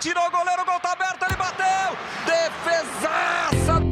Tirou o goleiro, o gol tá aberto, ele bateu! Defesaça!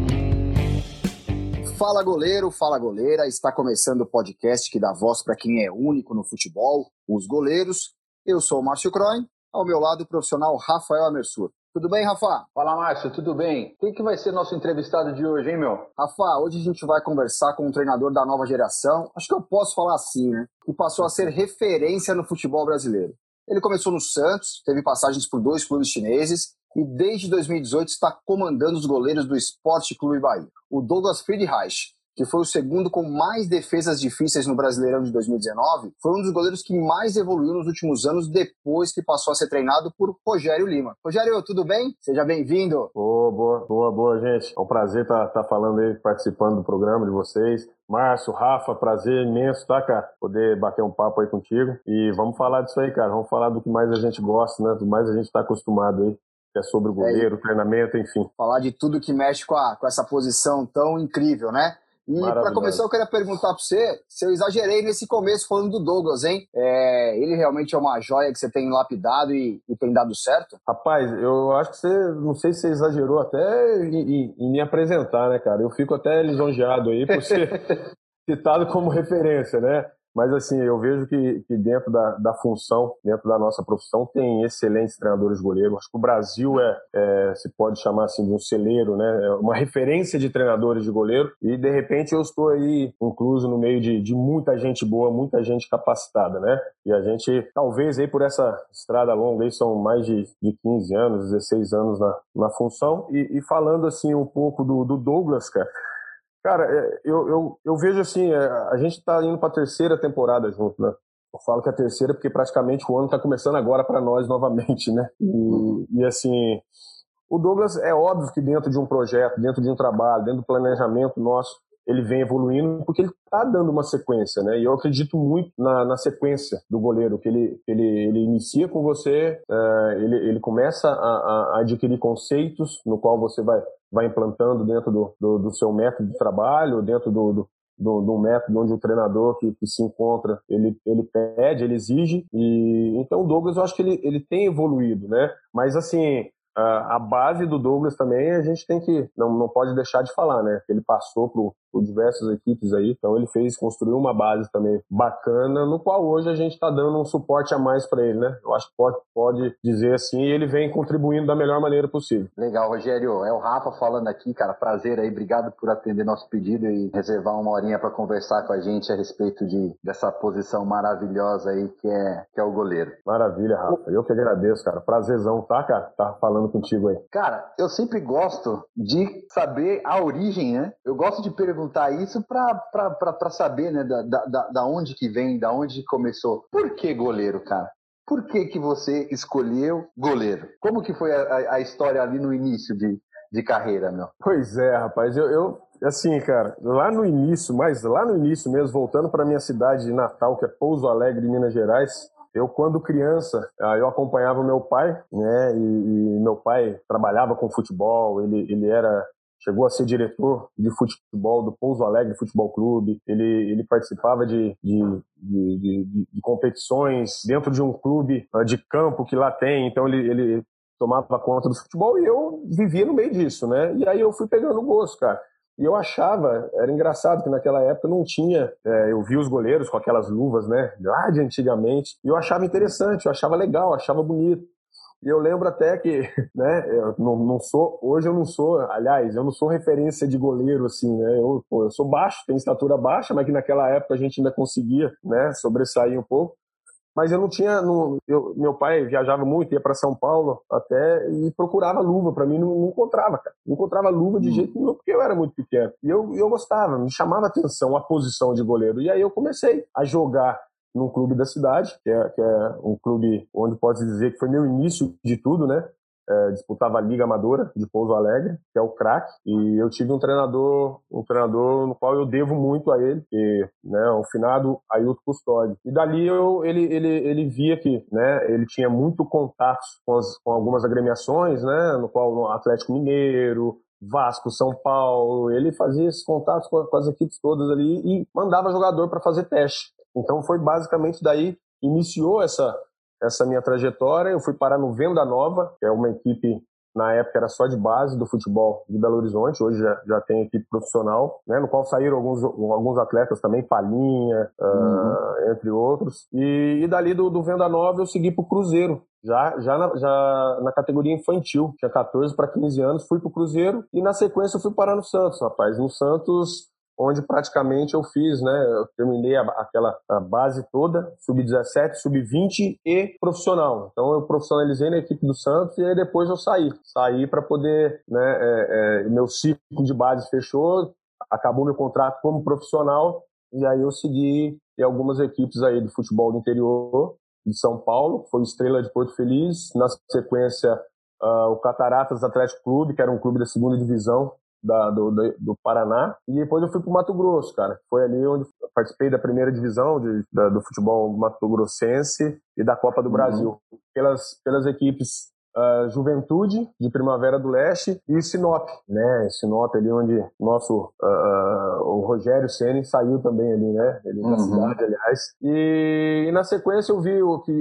Fala goleiro, fala goleira, está começando o podcast que dá voz para quem é único no futebol, os goleiros. Eu sou o Márcio Croin, ao meu lado o profissional Rafael Amersur. Tudo bem, Rafa? Fala, Márcio, tudo bem? Quem que vai ser nosso entrevistado de hoje, hein, meu? Rafa, hoje a gente vai conversar com um treinador da nova geração, acho que eu posso falar assim, né? Que passou a ser referência no futebol brasileiro. Ele começou no Santos, teve passagens por dois clubes chineses e desde 2018 está comandando os goleiros do Esporte Clube Bahia. O Douglas Friedreich que foi o segundo com mais defesas difíceis no Brasileirão de 2019, foi um dos goleiros que mais evoluiu nos últimos anos depois que passou a ser treinado por Rogério Lima. Rogério, tudo bem? Seja bem-vindo. Boa, boa, boa, boa, gente. É um prazer estar tá, tá falando aí, participando do programa de vocês. Márcio, Rafa, prazer imenso, tá, cara? Poder bater um papo aí contigo. E vamos falar disso aí, cara. Vamos falar do que mais a gente gosta, né? Do mais a gente está acostumado aí é sobre o é goleiro, é, treinamento, enfim. Falar de tudo que mexe com, a, com essa posição tão incrível, né? E para começar, eu queria perguntar para você se eu exagerei nesse começo falando do Douglas, hein? É, ele realmente é uma joia que você tem lapidado e, e, tem dado certo? Rapaz, eu acho que você, não sei se você exagerou até em, em, em me apresentar, né, cara? Eu fico até lisonjeado aí por ser citado como referência, né? Mas, assim, eu vejo que, que dentro da, da função, dentro da nossa profissão, tem excelentes treinadores de goleiro. Acho que o Brasil é, é, se pode chamar assim, de um celeiro, né? É uma referência de treinadores de goleiro. E, de repente, eu estou aí incluso no meio de, de muita gente boa, muita gente capacitada, né? E a gente, talvez aí por essa estrada longa, aí são mais de, de 15 anos, 16 anos na, na função. E, e falando, assim, um pouco do, do Douglas, cara, Cara, é, eu, eu, eu vejo assim, é, a gente está indo para a terceira temporada junto, né? Eu falo que é a terceira porque praticamente o ano está começando agora para nós novamente, né? E, e, assim, o Douglas é óbvio que dentro de um projeto, dentro de um trabalho, dentro do planejamento nosso, ele vem evoluindo porque ele está dando uma sequência, né? E eu acredito muito na, na sequência do goleiro, que ele, ele, ele inicia com você, uh, ele, ele começa a, a, adquirir conceitos no qual você vai, vai implantando dentro do, do, do seu método de trabalho, dentro do, do do, do, método onde o treinador que, que, se encontra ele, ele pede, ele exige e então o Douglas eu acho que ele, ele tem evoluído, né? Mas assim a base do Douglas também a gente tem que não, não pode deixar de falar, né? Ele passou por, por diversas equipes aí, então ele fez construir uma base também bacana, no qual hoje a gente está dando um suporte a mais para ele, né? Eu acho que pode, pode dizer assim, e ele vem contribuindo da melhor maneira possível. Legal, Rogério, é o Rafa falando aqui, cara, prazer aí, obrigado por atender nosso pedido e reservar uma horinha para conversar com a gente a respeito de dessa posição maravilhosa aí que é que é o goleiro. Maravilha, Rafa. Eu que agradeço, cara. Prazerzão, tá, cara? Tá falando falando contigo aí? Cara, eu sempre gosto de saber a origem, né? Eu gosto de perguntar isso para saber, né, da, da, da onde que vem, da onde começou. Por que goleiro, cara? Por que, que você escolheu goleiro? Como que foi a, a história ali no início de, de carreira, meu? Pois é, rapaz, eu, eu, assim, cara, lá no início, mas lá no início mesmo, voltando para minha cidade de Natal, que é Pouso Alegre, Minas Gerais, eu, quando criança, ah, eu acompanhava meu pai, né? E, e, meu pai trabalhava com futebol, ele, ele era chegou a ser diretor de futebol do Pouso Alegre Futebol Clube, ele, ele participava de, de, de, de, competições dentro de um clube ah, de campo que lá tem, então ele, ele tomava conta do futebol e eu vivia no meio disso, né? E aí eu fui pegando o gosto, cara. E eu achava, era engraçado que naquela época não tinha, é, eu vi os goleiros com aquelas luvas, né, lá de antigamente, e eu achava interessante, eu achava legal, eu achava bonito. E eu lembro até que, né, eu não, não, sou, hoje eu não sou, aliás, eu não sou referência de goleiro, assim, né, eu, pô, eu sou baixo, tenho estatura baixa, mas que naquela época a gente ainda conseguia, né, sobressair um pouco mas eu não tinha. Não, eu, meu pai viajava muito, ia para São Paulo até e procurava luva para mim, não, não, encontrava, cara. Não encontrava luva de hum. jeito nenhum, porque eu era muito pequeno. E eu, eu gostava, me chamava atenção a posição de goleiro. E aí eu comecei a jogar num clube da cidade, que é, que é um clube onde pode dizer que foi meu início de tudo, né? É, disputava a Liga Amadora de Pouso Alegre, que é o craque, e eu tive um treinador, um treinador no qual eu devo muito a ele, que, né, o finado Ailton Custódio. E dali eu, ele, ele, ele via que, né, ele tinha muito contato com, as, com algumas agremiações, né, no qual Atlético Mineiro, Vasco, São Paulo, ele fazia esses contatos com, com as equipes todas ali e mandava jogador para fazer teste. Então foi basicamente daí iniciou essa essa minha trajetória, eu fui parar no Venda Nova, que é uma equipe na época era só de base do futebol de Belo Horizonte, hoje já, já tem equipe profissional, né, no qual saíram alguns, alguns atletas também, Palinha, uhum. uh, entre outros. E, e dali do, do, Venda Nova eu segui para o Cruzeiro, já, já, na, já na categoria infantil, tinha 14 para 15 anos, fui para o Cruzeiro e na sequência eu fui parar no Santos, rapaz. No Santos onde praticamente eu fiz, né? Eu terminei a, aquela a base toda, sub-17, sub-20 e profissional. Então eu profissionalizei na equipe do Santos e aí depois eu saí. Saí para poder, né? É, é, meu ciclo de base fechou, acabou meu contrato como profissional e aí eu segui em algumas equipes aí do futebol do interior de São Paulo, foi Estrela de Porto Feliz, na sequência uh, o Cataratas Atlético Clube, que era um clube da segunda divisão da, do, do, Paraná. E depois eu fui para o Mato Grosso, cara. Foi ali onde participei da primeira divisão de, da, do futebol mato-grossense e da Copa do uhum. Brasil. Pelas, pelas equipes uh, Juventude, de Primavera do Leste, e Sinop, né? Sinop ali onde nosso uh, o Rogério Ceni saiu também ali, né? Ele uhum. da cidade, aliás. E, e, na sequência eu vi o que,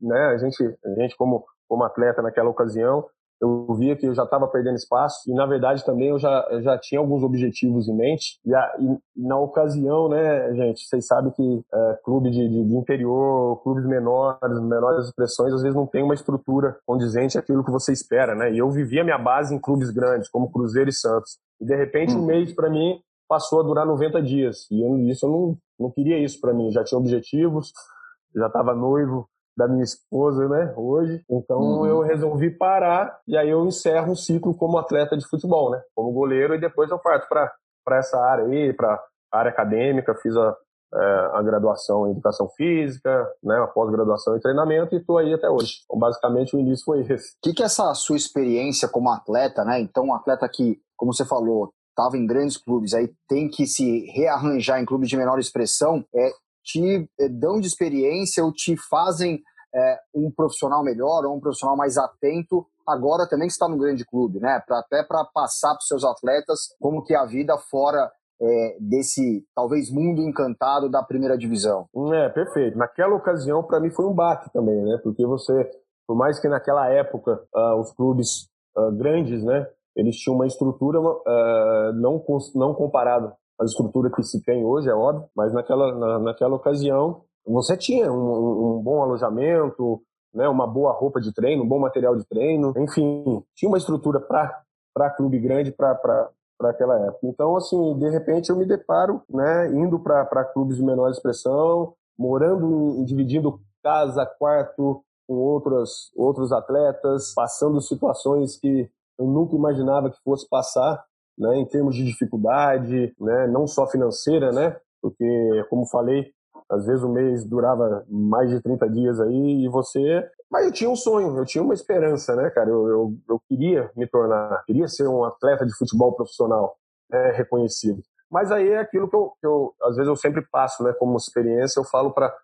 né? A gente, a gente como como atleta naquela ocasião, eu via que eu já estava perdendo espaço e na verdade também eu já, eu já tinha alguns objetivos em mente e, a, e na ocasião, né, gente, vocês sabem que é, clube de, de, de, interior, clubes menores, menores expressões, às vezes não tem uma estrutura condizente àquilo que você espera, né? E eu vivia minha base em clubes grandes, como Cruzeiro e Santos. E de repente um uhum. mês para mim passou a durar 90 dias e eu, isso eu não, não queria isso para mim. Eu já tinha objetivos, já estava noivo, da minha esposa, né, hoje. Então uhum. eu resolvi parar e aí eu encerro um ciclo como atleta de futebol, né, como goleiro e depois eu parto para para essa área aí, para área acadêmica, fiz a, é, a graduação em educação física, né, a pós-graduação em treinamento e estou aí até hoje. Então, basicamente o início foi esse. O que, que é essa sua experiência como atleta, né? Então, um atleta que, como você falou, estava em grandes clubes, aí tem que se rearranjar em clubes de menor expressão, é, te eh, dão de experiência ou te fazem é, um profissional melhor ou um profissional mais atento agora também que está no grande clube, né? Pra, até para passar para os seus atletas como que é a vida fora é, desse talvez mundo encantado da primeira divisão. É, perfeito. Naquela ocasião, para mim, foi um baque também, né? Porque você, por mais que naquela época uh, os clubes uh, grandes, né? Eles tinham uma estrutura uh, não, não comparada a estrutura que se tem hoje, é óbvio, mas naquela, na, naquela ocasião você tinha um, um, bom alojamento, né, uma boa roupa de treino, um bom material de treino, enfim, tinha uma estrutura para clube grande para aquela época. Então, assim, de repente eu me deparo né, indo para clubes de menor expressão, morando, dividindo casa, quarto com outros, outros atletas, passando situações que eu nunca imaginava que fosse passar né, em termos de dificuldade, né, não só financeira, né, porque, como falei, às vezes o mês durava mais de 30 dias aí e você. Mas eu tinha um sonho, eu tinha uma esperança, né, cara? Eu, eu, eu queria me tornar, queria ser um atleta de futebol profissional né, reconhecido. Mas aí é aquilo que eu, que eu, às vezes, eu sempre passo, né, como experiência, eu falo para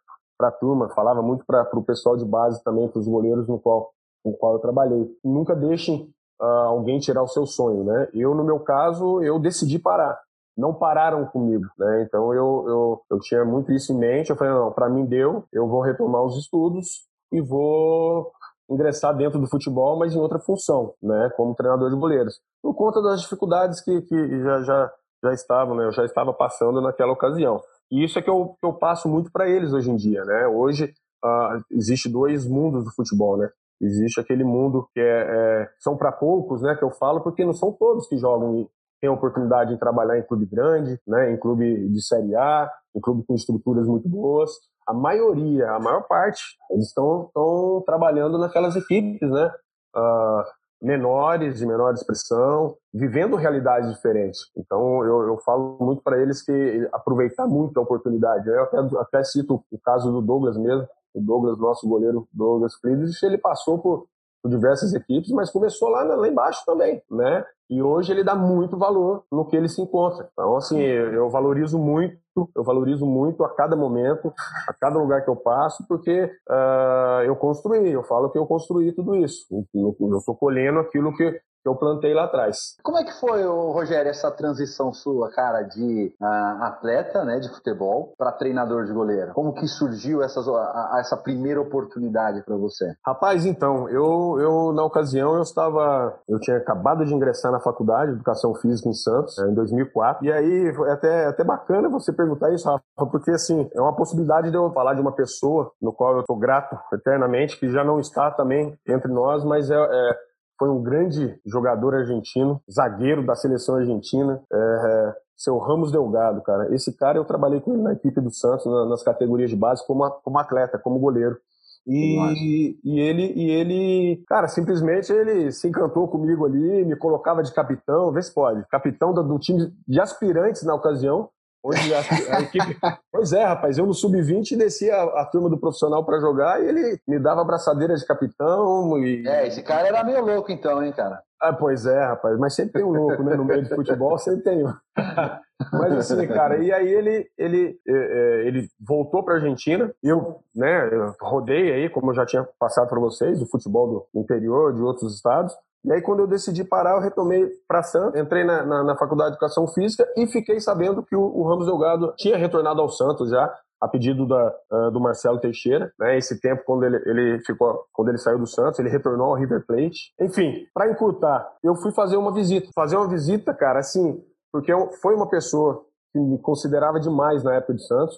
a turma, falava muito para o pessoal de base também, para os goleiros no qual, no qual eu trabalhei. Nunca deixem uh, alguém tirar o seu sonho, né? Eu, no meu caso, eu decidi parar. Não pararam comigo, né? Então eu, eu, eu tinha muito isso em mente. Eu falei, não, para mim deu, eu vou retomar os estudos e vou ingressar dentro do futebol, mas em outra função, né? Como treinador de goleiros. Por conta das dificuldades que, que já, já, já estavam, né? Eu já estava passando naquela ocasião. E isso é que eu, eu passo muito para eles hoje em dia, né? Hoje uh, existe dois mundos do futebol, né? Existe aquele mundo que é, é são para poucos, né? Que eu falo porque não são todos que jogam têm a oportunidade de trabalhar em clube grande, né? Em clube de série A, em clube com estruturas muito boas. A maioria, a maior parte, eles estão trabalhando naquelas equipes, né? Uh, menores, de menor expressão, vivendo realidades diferentes. Então, eu, eu falo muito para eles que aproveitar muito a oportunidade. Eu até, até cito o caso do Douglas mesmo, o Douglas, nosso goleiro Douglas Friedrich, ele passou por, por diversas equipes, mas começou lá, lá embaixo também, né? E hoje ele dá muito valor no que ele se encontra. Então, assim, eu valorizo muito, eu valorizo muito a cada momento, a cada lugar que eu passo, porque uh, eu construí, eu falo que eu construí tudo isso. Eu estou colhendo aquilo que, que eu plantei lá atrás. Como é que foi, Rogério, essa transição sua, cara, de uh, atleta, né, de futebol, para treinador de goleiro? Como que surgiu essas, a, a, essa primeira oportunidade para você? Rapaz, então, eu, eu na ocasião eu estava, eu tinha acabado de ingressar na faculdade de Educação Física em Santos, em 2004, e aí é até, até bacana você perguntar isso, Rafa, porque assim, é uma possibilidade de eu falar de uma pessoa no qual eu estou grato eternamente, que já não está também entre nós, mas é, é foi um grande jogador argentino, zagueiro da seleção argentina, é, é, seu Ramos Delgado, cara. Esse cara eu trabalhei com ele na equipe do Santos, na, nas categorias de base, como, como atleta, como goleiro. E, e, ele, e ele, cara, simplesmente ele se encantou comigo ali, me colocava de capitão, vê se pode, capitão do, do time de aspirantes na ocasião, Onde a, a equipe. pois é, rapaz, eu no sub-20 descia a, a, turma do profissional para jogar e ele me dava abraçadeira de capitão. E... É, esse cara era meio louco então, hein, cara? Ah, pois é, rapaz, mas sempre tem um louco, né? No meio de futebol sempre tem um. mas assim, cara, e aí ele, ele, é, é, ele voltou para Argentina. Eu, né, eu rodei aí, como eu já tinha passado para vocês, do futebol do interior, de outros estados. E aí, quando eu decidi parar, eu retomei para Santos, entrei na, na, na, Faculdade de Educação Física e fiquei sabendo que o, o Ramos Delgado tinha retornado ao Santos já, a pedido da, uh, do Marcelo Teixeira, né? Esse tempo quando ele, ele ficou, quando ele saiu do Santos, ele retornou ao River Plate. Enfim, para encurtar, eu fui fazer uma visita, fazer uma visita, cara, assim, porque eu, foi uma pessoa que me considerava demais na época de Santos.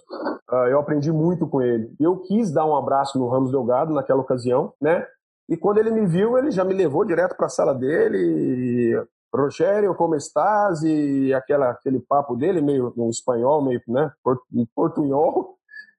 Uh, eu aprendi muito com ele. Eu quis dar um abraço no Ramos Delgado naquela ocasião, né? E quando ele me viu, ele já me levou direto para a sala dele. E, Rogério, como estás? E aquela, aquele papo dele, meio no espanhol, meio né, em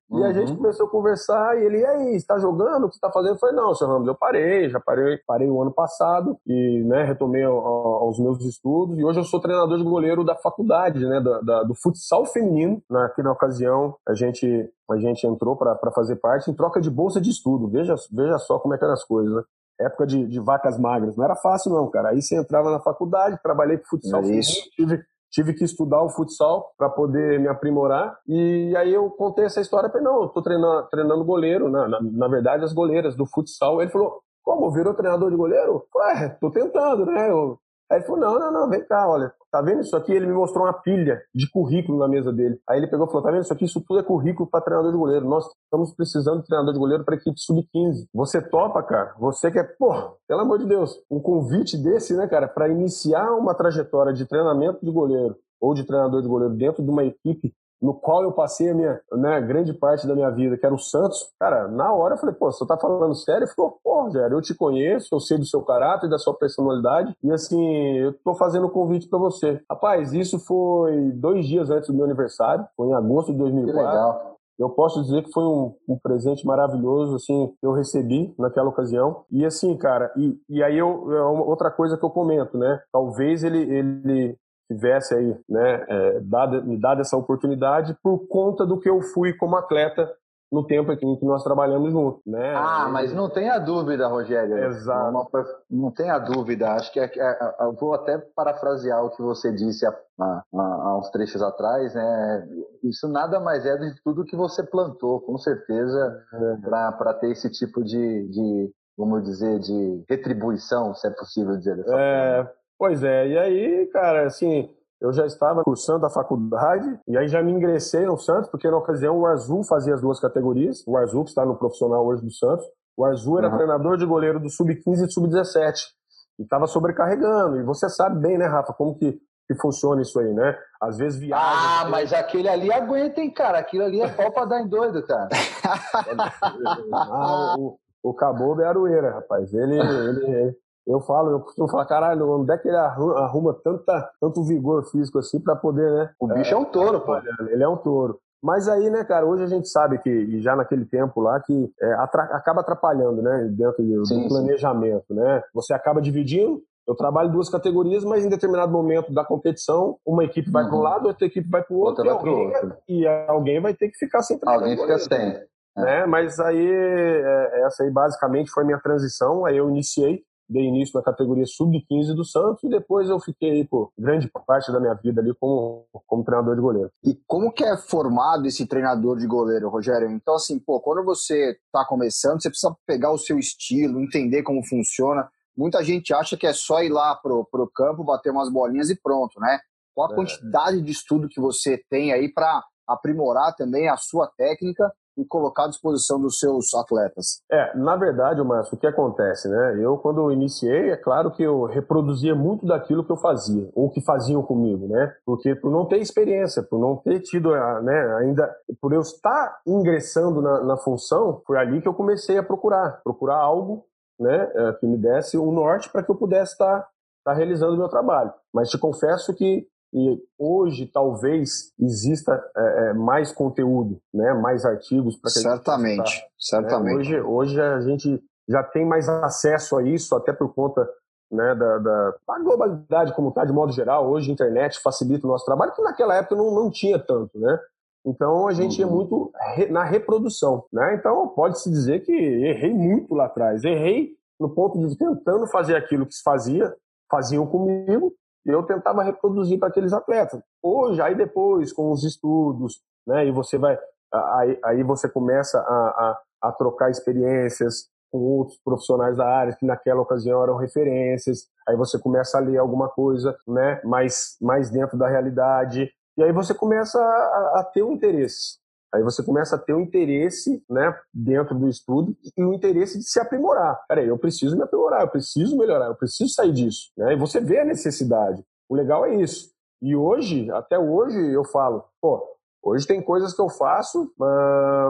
portunhol. E uhum. a gente uhum. começou a conversar e ele, e aí, está jogando? O que está fazendo? Eu falei, não, senhor Ramos, eu parei, já parei, parei o ano passado e né, retomei aos meus estudos e hoje eu sou treinador de goleiro da faculdade, né, da, da, do futsal feminino. Aqui na ocasião, a gente, a gente entrou para fazer parte em troca de bolsa de estudo. Veja, veja só como é que eram as coisas, né? Época de, de vacas magras. Não era fácil, não, cara. Aí você entrava na faculdade, trabalhei com futsal é feminino, tive tive que estudar o futsal para poder me aprimorar. E aí eu contei essa história para não, eu tô treinando, treinando goleiro, né? na, na verdade as goleiras do futsal. Ele falou, como, virou treinador de goleiro? Ué, tô tentando, né? Eu, Aí ele falou: não, não, não, vem cá, olha, tá vendo isso aqui? Ele me mostrou uma pilha de currículo na mesa dele. Aí ele pegou e falou: tá vendo isso aqui? Isso tudo é currículo para treinador de goleiro. Nós estamos precisando de treinador de goleiro para equipe sub-15. Você topa, cara? Você quer, porra, pelo amor de Deus, um convite desse, né, cara, para iniciar uma trajetória de treinamento de goleiro ou de treinador de goleiro dentro de uma equipe no qual eu passei a minha né, grande parte da minha vida, que era o Santos, cara, na hora eu falei, pô, você tá falando sério? Ele falou, pô, Rogério, eu te conheço, eu sei do seu caráter, da sua personalidade, e assim, eu tô fazendo um convite para você. Rapaz, isso foi dois dias antes do meu aniversário, foi em agosto de 2004. Que legal. Eu posso dizer que foi um, um, presente maravilhoso, assim, que eu recebi naquela ocasião. E assim, cara, e, e aí eu, é outra coisa que eu comento, né? Talvez ele, ele tivesse aí, né, é, dado, me dado essa oportunidade por conta do que eu fui como atleta no tempo em que nós trabalhamos juntos, né? Ah, mas não tenha dúvida, Rogério. Exato. Não, não tenha dúvida. Acho que é, é, é, eu vou até parafrasear o que você disse há, há, há, uns trechos atrás, né? Isso nada mais é do que tudo que você plantou, com certeza, é. para ter esse tipo de, de, vamos dizer, de retribuição, se é possível dizer dessa é, forma. Pois é, e aí, cara, assim, eu já estava cursando a faculdade e aí já me ingressei no Santos, porque na ocasião o Azul fazia as duas categorias. O Azul, que está no profissional hoje do Santos, o Azul era uhum. treinador de goleiro do Sub-15 e Sub-17 e estava sobrecarregando. E você sabe bem, né, Rafa, como que, que funciona isso aí, né? Às vezes viaja. Ah, mas aquele ali aguenta, hein, cara? Aquilo ali é pau pra dar em doido, cara. ah, o, o Cabo é Aroeira, rapaz. Ele, ele, eu falo, eu costumo falar, caralho, onde é que ele arruma, tanta, tanto vigor físico assim para poder, né? O bicho é, é um touro, pô. Ele é um touro. Mas aí, né, cara, hoje a gente sabe que, e já naquele tempo lá, que é, atra acaba atrapalhando, né, dentro do, sim, do planejamento, sim. né? Você acaba dividindo, eu trabalho duas categorias, mas em determinado momento da competição, uma equipe vai uhum. para um lado, outra equipe vai para o outro, e alguém, outro, e alguém vai ter que ficar sem Alguém fica sem. Né? Mas aí, é, essa aí basicamente foi minha transição, aí eu iniciei dei início na categoria sub-15 do Santos e depois eu fiquei por grande parte da minha vida ali como, como treinador de goleiro. E como que é formado esse treinador de goleiro, Rogério? Então, assim, pô, quando você está começando, você precisa pegar o seu estilo, entender como funciona. Muita gente acha que é só ir lá pro, pro campo, bater umas bolinhas e pronto, né? Qual a é. quantidade de estudo que você tem aí para aprimorar também a sua técnica e colocar à disposição dos seus atletas? É, na verdade, Márcio, o que acontece, né? Eu, quando iniciei, é claro que eu reproduzia muito daquilo que eu fazia, ou que faziam comigo, né? Porque por não ter experiência, por não ter tido, né, ainda, por eu estar ingressando na, na função, foi ali que eu comecei a procurar, procurar algo, né, é, que me desse um norte para que eu pudesse estar, estar realizando o meu trabalho. Mas te confesso que e hoje talvez exista é, é, mais conteúdo, né, mais artigos para certamente, certamente. Né? Hoje, hoje a gente já tem mais acesso a isso, até por conta né, da, da, da globalidade como está de modo geral. Hoje a internet facilita o nosso trabalho, que naquela época não, não tinha tanto, né? Então a gente uhum. ia muito re, na reprodução, né? Então pode se dizer que errei muito lá atrás. Errei no ponto de tentando fazer aquilo que se fazia, faziam comigo, eu tentava reproduzir para aqueles atletas. Hoje, aí depois, com os estudos, né, e você vai, aí, aí você começa a, a, a trocar experiências com outros profissionais da área que naquela ocasião eram referências, aí você começa a ler alguma coisa, né, mais, mais dentro da realidade, e aí você começa a, a ter um interesse. Aí você começa a ter o um interesse né, dentro do estudo e o interesse de se aprimorar. Peraí, eu preciso me aprimorar, eu preciso melhorar, eu preciso sair disso. Né? E você vê a necessidade. O legal é isso. E hoje, até hoje, eu falo, pô, hoje tem coisas que eu faço,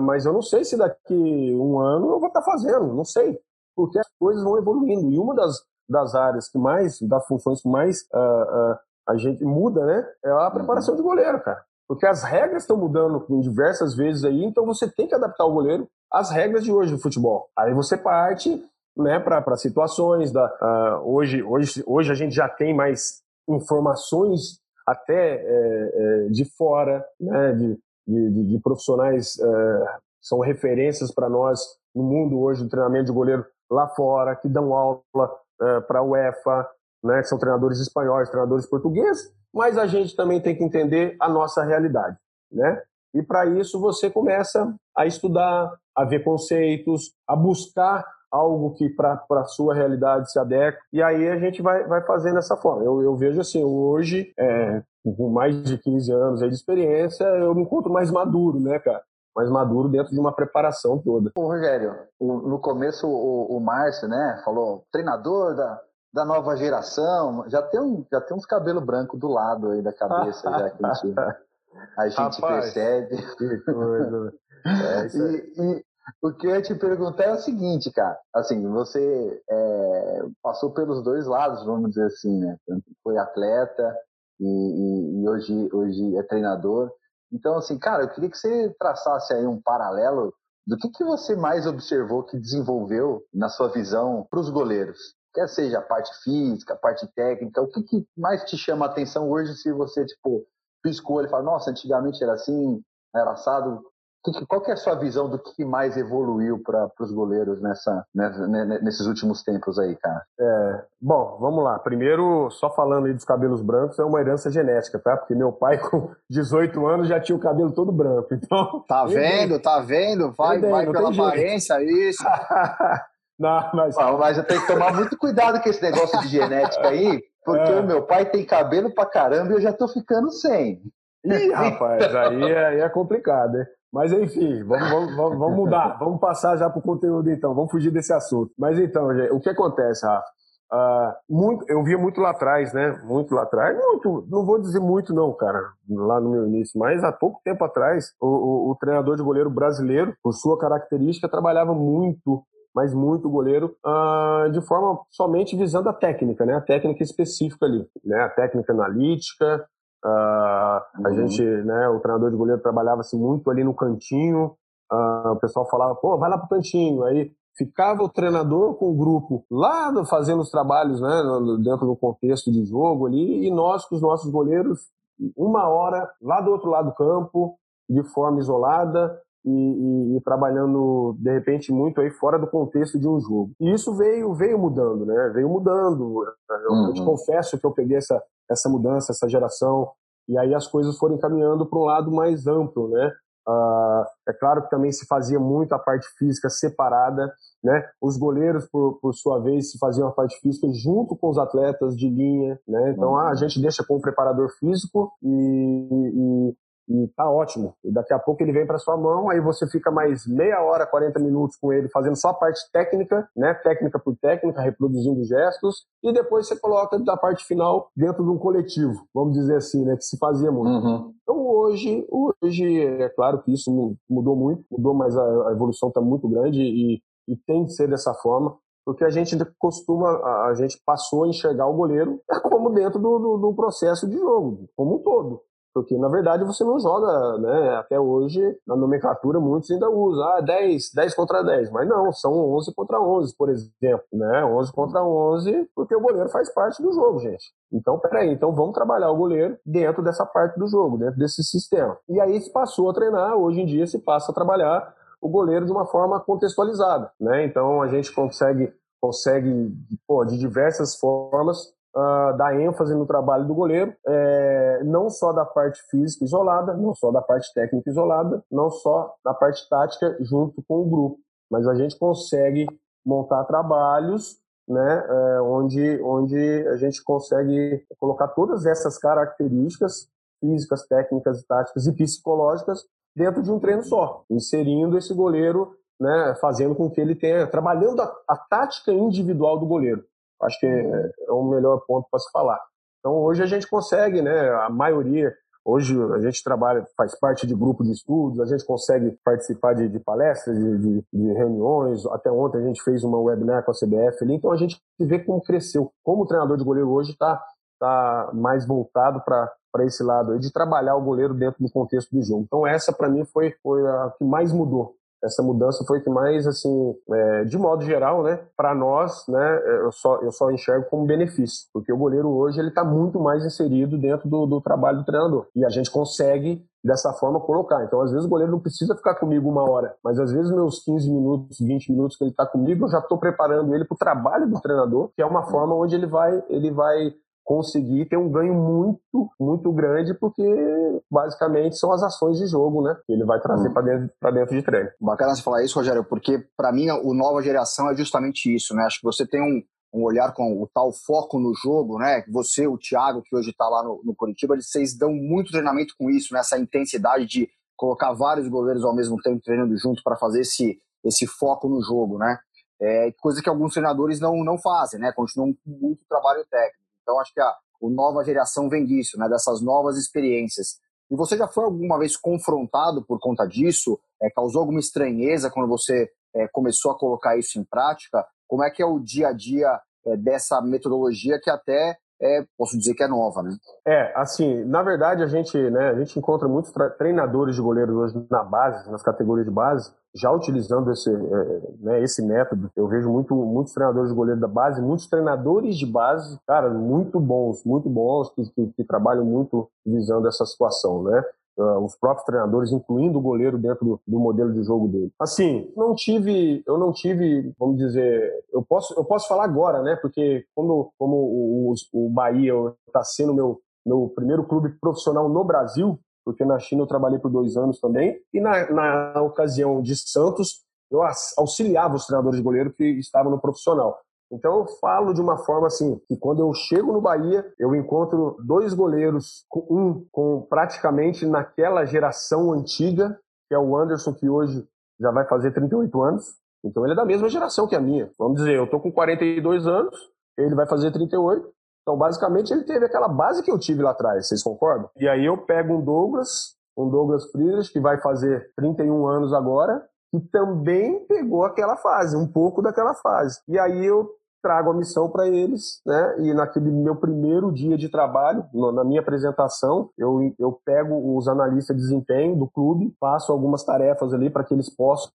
mas eu não sei se daqui um ano eu vou estar fazendo, não sei. Porque as coisas vão evoluindo. E uma das, das áreas que mais, das funções que mais uh, uh, a gente muda, né, é a preparação de goleiro, cara. Porque as regras estão mudando diversas vezes aí, então você tem que adaptar o goleiro às regras de hoje do futebol. Aí você parte né, para situações. Da, uh, hoje, hoje, hoje a gente já tem mais informações até é, é, de fora, né, de, de, de profissionais é, são referências para nós no mundo hoje do treinamento de goleiro lá fora, que dão aula é, para a UEFA, né, são treinadores espanhóis, treinadores portugueses, mas a gente também tem que entender a nossa realidade, né? E para isso você começa a estudar, a ver conceitos, a buscar algo que para a sua realidade se adequa, e aí a gente vai, vai fazendo dessa forma. Eu, eu vejo assim, hoje, é, com mais de 15 anos de experiência, eu me encontro mais maduro, né, cara? mais maduro dentro de uma preparação toda. Ô, Rogério, no começo o, o Márcio, né, falou treinador da, da nova geração, já tem, um, já tem uns cabelos brancos do lado aí da cabeça, já que a gente, a gente Rapaz, percebe. Que coisa. É, e, e, o que eu ia te perguntar é o seguinte, cara. Assim, você é, passou pelos dois lados, vamos dizer assim, né? Foi atleta e, e, e hoje, hoje é treinador. Então, assim, cara, eu queria que você traçasse aí um paralelo do que, que você mais observou que desenvolveu na sua visão para os goleiros quer seja a parte física, a parte técnica, o que, que mais te chama a atenção hoje se você, tipo, piscou e fala, nossa, antigamente era assim, era assado, qual que é a sua visão do que mais evoluiu para os goleiros nessa, nessa, nesses últimos tempos aí, cara? É, bom, vamos lá. Primeiro, só falando aí dos cabelos brancos, é uma herança genética, tá? Porque meu pai, com 18 anos, já tinha o cabelo todo branco. Então. Tá vendo? Tá vendo? Vai, vai pela aparência, isso. Não, mas... mas eu tenho que tomar muito cuidado com esse negócio de genética aí, porque é. o meu pai tem cabelo pra caramba e eu já tô ficando sem. Ih, rapaz, aí é, aí é complicado, hein? Mas enfim, vamos, vamos, vamos, mudar, vamos passar já para o conteúdo então, vamos fugir desse assunto. Mas então, o que acontece, Rafa? Uh, muito, eu via muito lá atrás, né? Muito lá atrás, muito, não vou dizer muito não, cara, lá no meu início, mas há pouco tempo atrás, o, o, o treinador de goleiro brasileiro, por sua característica, trabalhava muito mas muito goleiro, uh, de forma somente visando a técnica, né? A técnica específica ali, né? A técnica analítica. Uhum. A gente, né? O treinador de goleiro trabalhava-se muito ali no cantinho. Uh, o pessoal falava, pô, vai lá pro cantinho. Aí ficava o treinador com o grupo lá fazendo os trabalhos, né? Dentro do contexto de jogo ali, e nós com os nossos goleiros uma hora lá do outro lado do campo, de forma isolada, e, e, e, trabalhando de repente muito aí fora do contexto de um jogo. E isso veio veio mudando, né? Veio mudando. Eu, uhum. eu te confesso que eu peguei essa essa mudança, essa geração e aí as coisas foram caminhando para um lado mais amplo, né? Uh, é claro que também se fazia muito a parte física separada, né? Os goleiros, por, por sua vez, se faziam a parte física junto com os atletas de linha, né? Então uhum. ah, a gente deixa com o preparador físico e, e, e tá ótimo. E daqui a pouco ele vem para sua mão, aí você fica mais meia hora, 40 minutos com ele fazendo só a parte técnica, né? Técnica por técnica, reproduzindo gestos, e depois você coloca da parte final dentro de um coletivo, vamos dizer assim, né? Que se fazia muito. Uhum. Então hoje, hoje é claro que isso mudou muito, mudou, mas a, evolução está muito grande e, e tem que ser dessa forma porque a gente costuma, a gente passou a enxergar o goleiro como dentro do, do, do, processo de jogo, como um todo. Porque, na verdade, você não joga, né? Até hoje, na nomenclatura, muitos ainda usam, ah, 10, 10 contra 10. Mas não, são 11 contra 11, por exemplo, né? 11 contra 11, porque o goleiro faz parte do jogo, gente. Então, peraí, então vamos trabalhar o goleiro dentro dessa parte do jogo, dentro desse sistema. E aí se passou a treinar, hoje em dia se passa a trabalhar o goleiro de uma forma contextualizada, né? Então a gente consegue consegue pô, de diversas formas uh, dar ênfase no trabalho do goleiro, é, não só da parte física isolada, não só da parte técnica isolada, não só da parte tática junto com o grupo, mas a gente consegue montar trabalhos né, é, onde, onde a gente consegue colocar todas essas características físicas, técnicas, táticas e psicológicas dentro de um treino só, inserindo esse goleiro, né, fazendo com que ele tenha, trabalhando a, a tática individual do goleiro. Acho que é, o melhor ponto para se falar. Então hoje a gente consegue, né? A maioria Hoje a gente trabalha, faz parte de grupo de estudos, a gente consegue participar de, de palestras, de, de, de, reuniões. Até ontem a gente fez uma webinar com a CBF ali, então a gente vê como cresceu. Como o treinador de goleiro hoje está tá mais voltado para esse lado aí, de trabalhar o goleiro dentro do contexto do jogo. Então essa para mim foi, foi a que mais mudou essa mudança foi que mais assim é, de modo geral né para nós né eu só eu só enxergo como benefício porque o goleiro hoje ele está muito mais inserido dentro do, do trabalho do treinador e a gente consegue dessa forma colocar. Então, às vezes, o goleiro não precisa ficar comigo uma hora, mas às vezes, meus 15 minutos, 20 minutos que ele está comigo, eu já estou preparando ele para o trabalho do treinador, que é uma forma onde ele vai, ele vai conseguir ter um ganho muito, muito grande, porque basicamente são as ações de jogo, né? Que ele vai trazer hum. para dentro, dentro de treino. Bacana você falar isso, Rogério, porque para mim o nova geração é justamente isso, né? Acho que você tem um, um olhar com o tal foco no jogo, né? Você, o Thiago, que hoje está lá no, no Curitiba, vocês dão muito treinamento com isso, nessa né? intensidade de colocar vários goleiros ao mesmo tempo treinando junto para fazer esse, esse foco no jogo, né? É, coisa que alguns treinadores não, não fazem, né? Continuam com muito trabalho técnico. Então, acho que a, nova geração vem disso, né, dessas novas experiências. E você já foi alguma vez confrontado por conta disso? É, causou alguma estranheza quando você é, começou a colocar isso em prática? Como é que é o dia a dia é, dessa metodologia que até é, posso dizer que é nova, né? É, assim, na verdade a gente, né, a gente encontra muitos treinadores de goleiros hoje na base, nas categorias de base, já utilizando esse, é, né, esse método. Eu vejo muito, muitos treinadores de goleiro da base, muitos treinadores de base, cara, muito bons, muito bons, que, que, que trabalham muito visando essa situação, né? Uh, os próprios treinadores, incluindo o goleiro dentro do, do, modelo de jogo dele. Assim, não tive, eu não tive, vamos dizer, eu posso, eu posso falar agora, né? Porque como, como o, o, o Bahia está sendo meu meu primeiro clube profissional no Brasil, porque na China eu trabalhei por dois anos também, e na, na ocasião de Santos eu auxiliava os treinadores de goleiro que estavam no profissional. Então eu falo de uma forma assim, que quando eu chego no Bahia, eu encontro dois goleiros, um com praticamente naquela geração antiga, que é o Anderson, que hoje já vai fazer 38 anos. Então ele é da mesma geração que a minha. Vamos dizer, eu tô com 42 anos, ele vai fazer 38. Então, basicamente, ele teve aquela base que eu tive lá atrás, vocês concordam? E aí eu pego um Douglas, um Douglas Friedrich, que vai fazer 31 anos agora, que também pegou aquela fase, um pouco daquela fase. E aí eu trago a missão para eles, né? E naquele meu primeiro dia de trabalho, na minha apresentação, eu, eu pego os analistas de desempenho do clube, faço algumas tarefas ali para que eles possam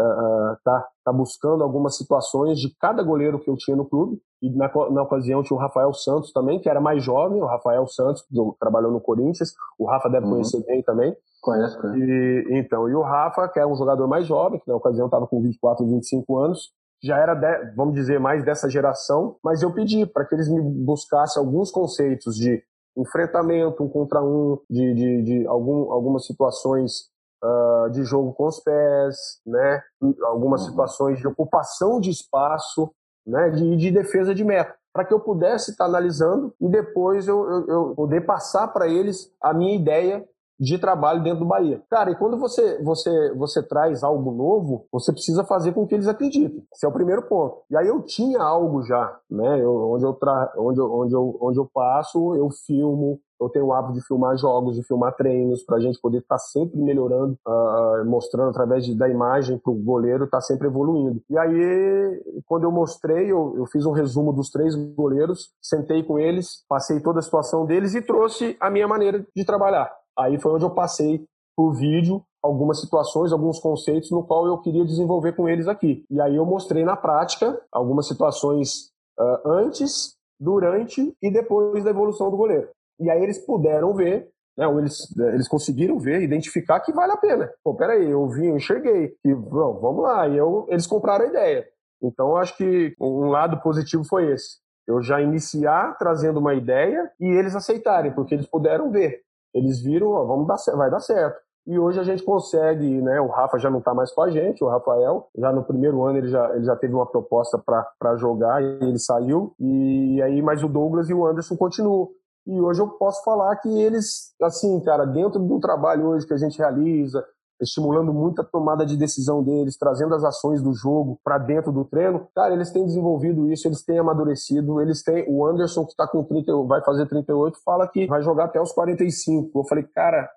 uh, tá, tá buscando algumas situações de cada goleiro que eu tinha no clube. E na, na ocasião tinha o Rafael Santos também, que era mais jovem, o Rafael Santos, que trabalhou no Corinthians. O Rafa deve uhum. conhecer bem também. Conheço, conheço. E, então, e o Rafa, que é um jogador mais jovem, que na ocasião estava com 24, 25 anos, já era, de, vamos dizer, mais dessa geração, mas eu pedi para que eles me buscassem alguns conceitos de enfrentamento, um contra um, de, de, de algum, algumas situações uh, de jogo com os pés, né? algumas uhum. situações de ocupação de espaço, né? de, de defesa de meta, para que eu pudesse estar analisando e depois eu, eu, eu poder passar para eles a minha ideia de trabalho dentro do Bahia. Cara, e quando você, você, você traz algo novo, você precisa fazer com que eles acreditem. Esse é o primeiro ponto. E aí eu tinha algo já, né? Eu, onde, eu tra... onde, eu, onde, eu, onde eu passo, eu filmo, eu tenho o hábito de filmar jogos, de filmar treinos, para a gente poder estar tá sempre melhorando, uh, mostrando através de, da imagem para o goleiro estar tá sempre evoluindo. E aí, quando eu mostrei, eu, eu, fiz um resumo dos três goleiros, sentei com eles, passei toda a situação deles e trouxe a minha maneira de trabalhar. Aí foi onde eu passei por vídeo algumas situações, alguns conceitos no qual eu queria desenvolver com eles aqui. E aí eu mostrei na prática algumas situações uh, antes, durante e depois da evolução do goleiro. E aí eles puderam ver, né, eles, eles conseguiram ver, identificar que vale a pena. Pô, peraí, eu vi, eu enxerguei, que não, vamos lá. E eu, eles compraram a ideia. Então acho que um lado positivo foi esse. Eu já iniciar trazendo uma ideia e eles aceitarem, porque eles puderam ver. Eles viram, ó, vamos dar, vai dar certo. E hoje a gente consegue, né? O Rafa já não está mais com a gente, o Rafael, já no primeiro ano ele já, ele já teve uma proposta para jogar e ele saiu. E aí, mas o Douglas e o Anderson continuam. E hoje eu posso falar que eles, assim, cara, dentro do trabalho hoje que a gente realiza, estimulando muita tomada de decisão deles, trazendo as ações do jogo para dentro do treino. Cara, eles têm desenvolvido isso, eles têm amadurecido, eles têm. O Anderson, que está com 30, vai fazer 38, fala que vai jogar até os 45. Eu falei, cara.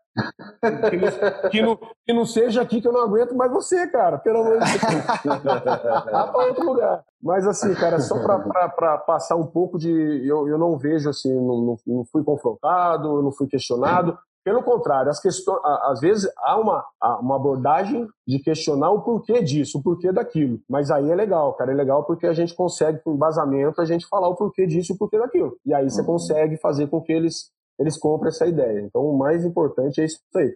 Que não, que, não, que não seja aqui que eu não aguento mais você, cara. Pelo amor de Deus. Vá para outro lugar. Mas assim, cara, só para passar um pouco de. Eu, eu não vejo assim, não, não fui confrontado, não fui questionado. Pelo contrário, as questões, às vezes há uma, uma abordagem de questionar o porquê disso, o porquê daquilo. Mas aí é legal, cara, é legal porque a gente consegue, com embasamento, a gente falar o porquê disso e o porquê daquilo. E aí você uhum. consegue fazer com que eles, eles comprem essa ideia. Então o mais importante é isso aí.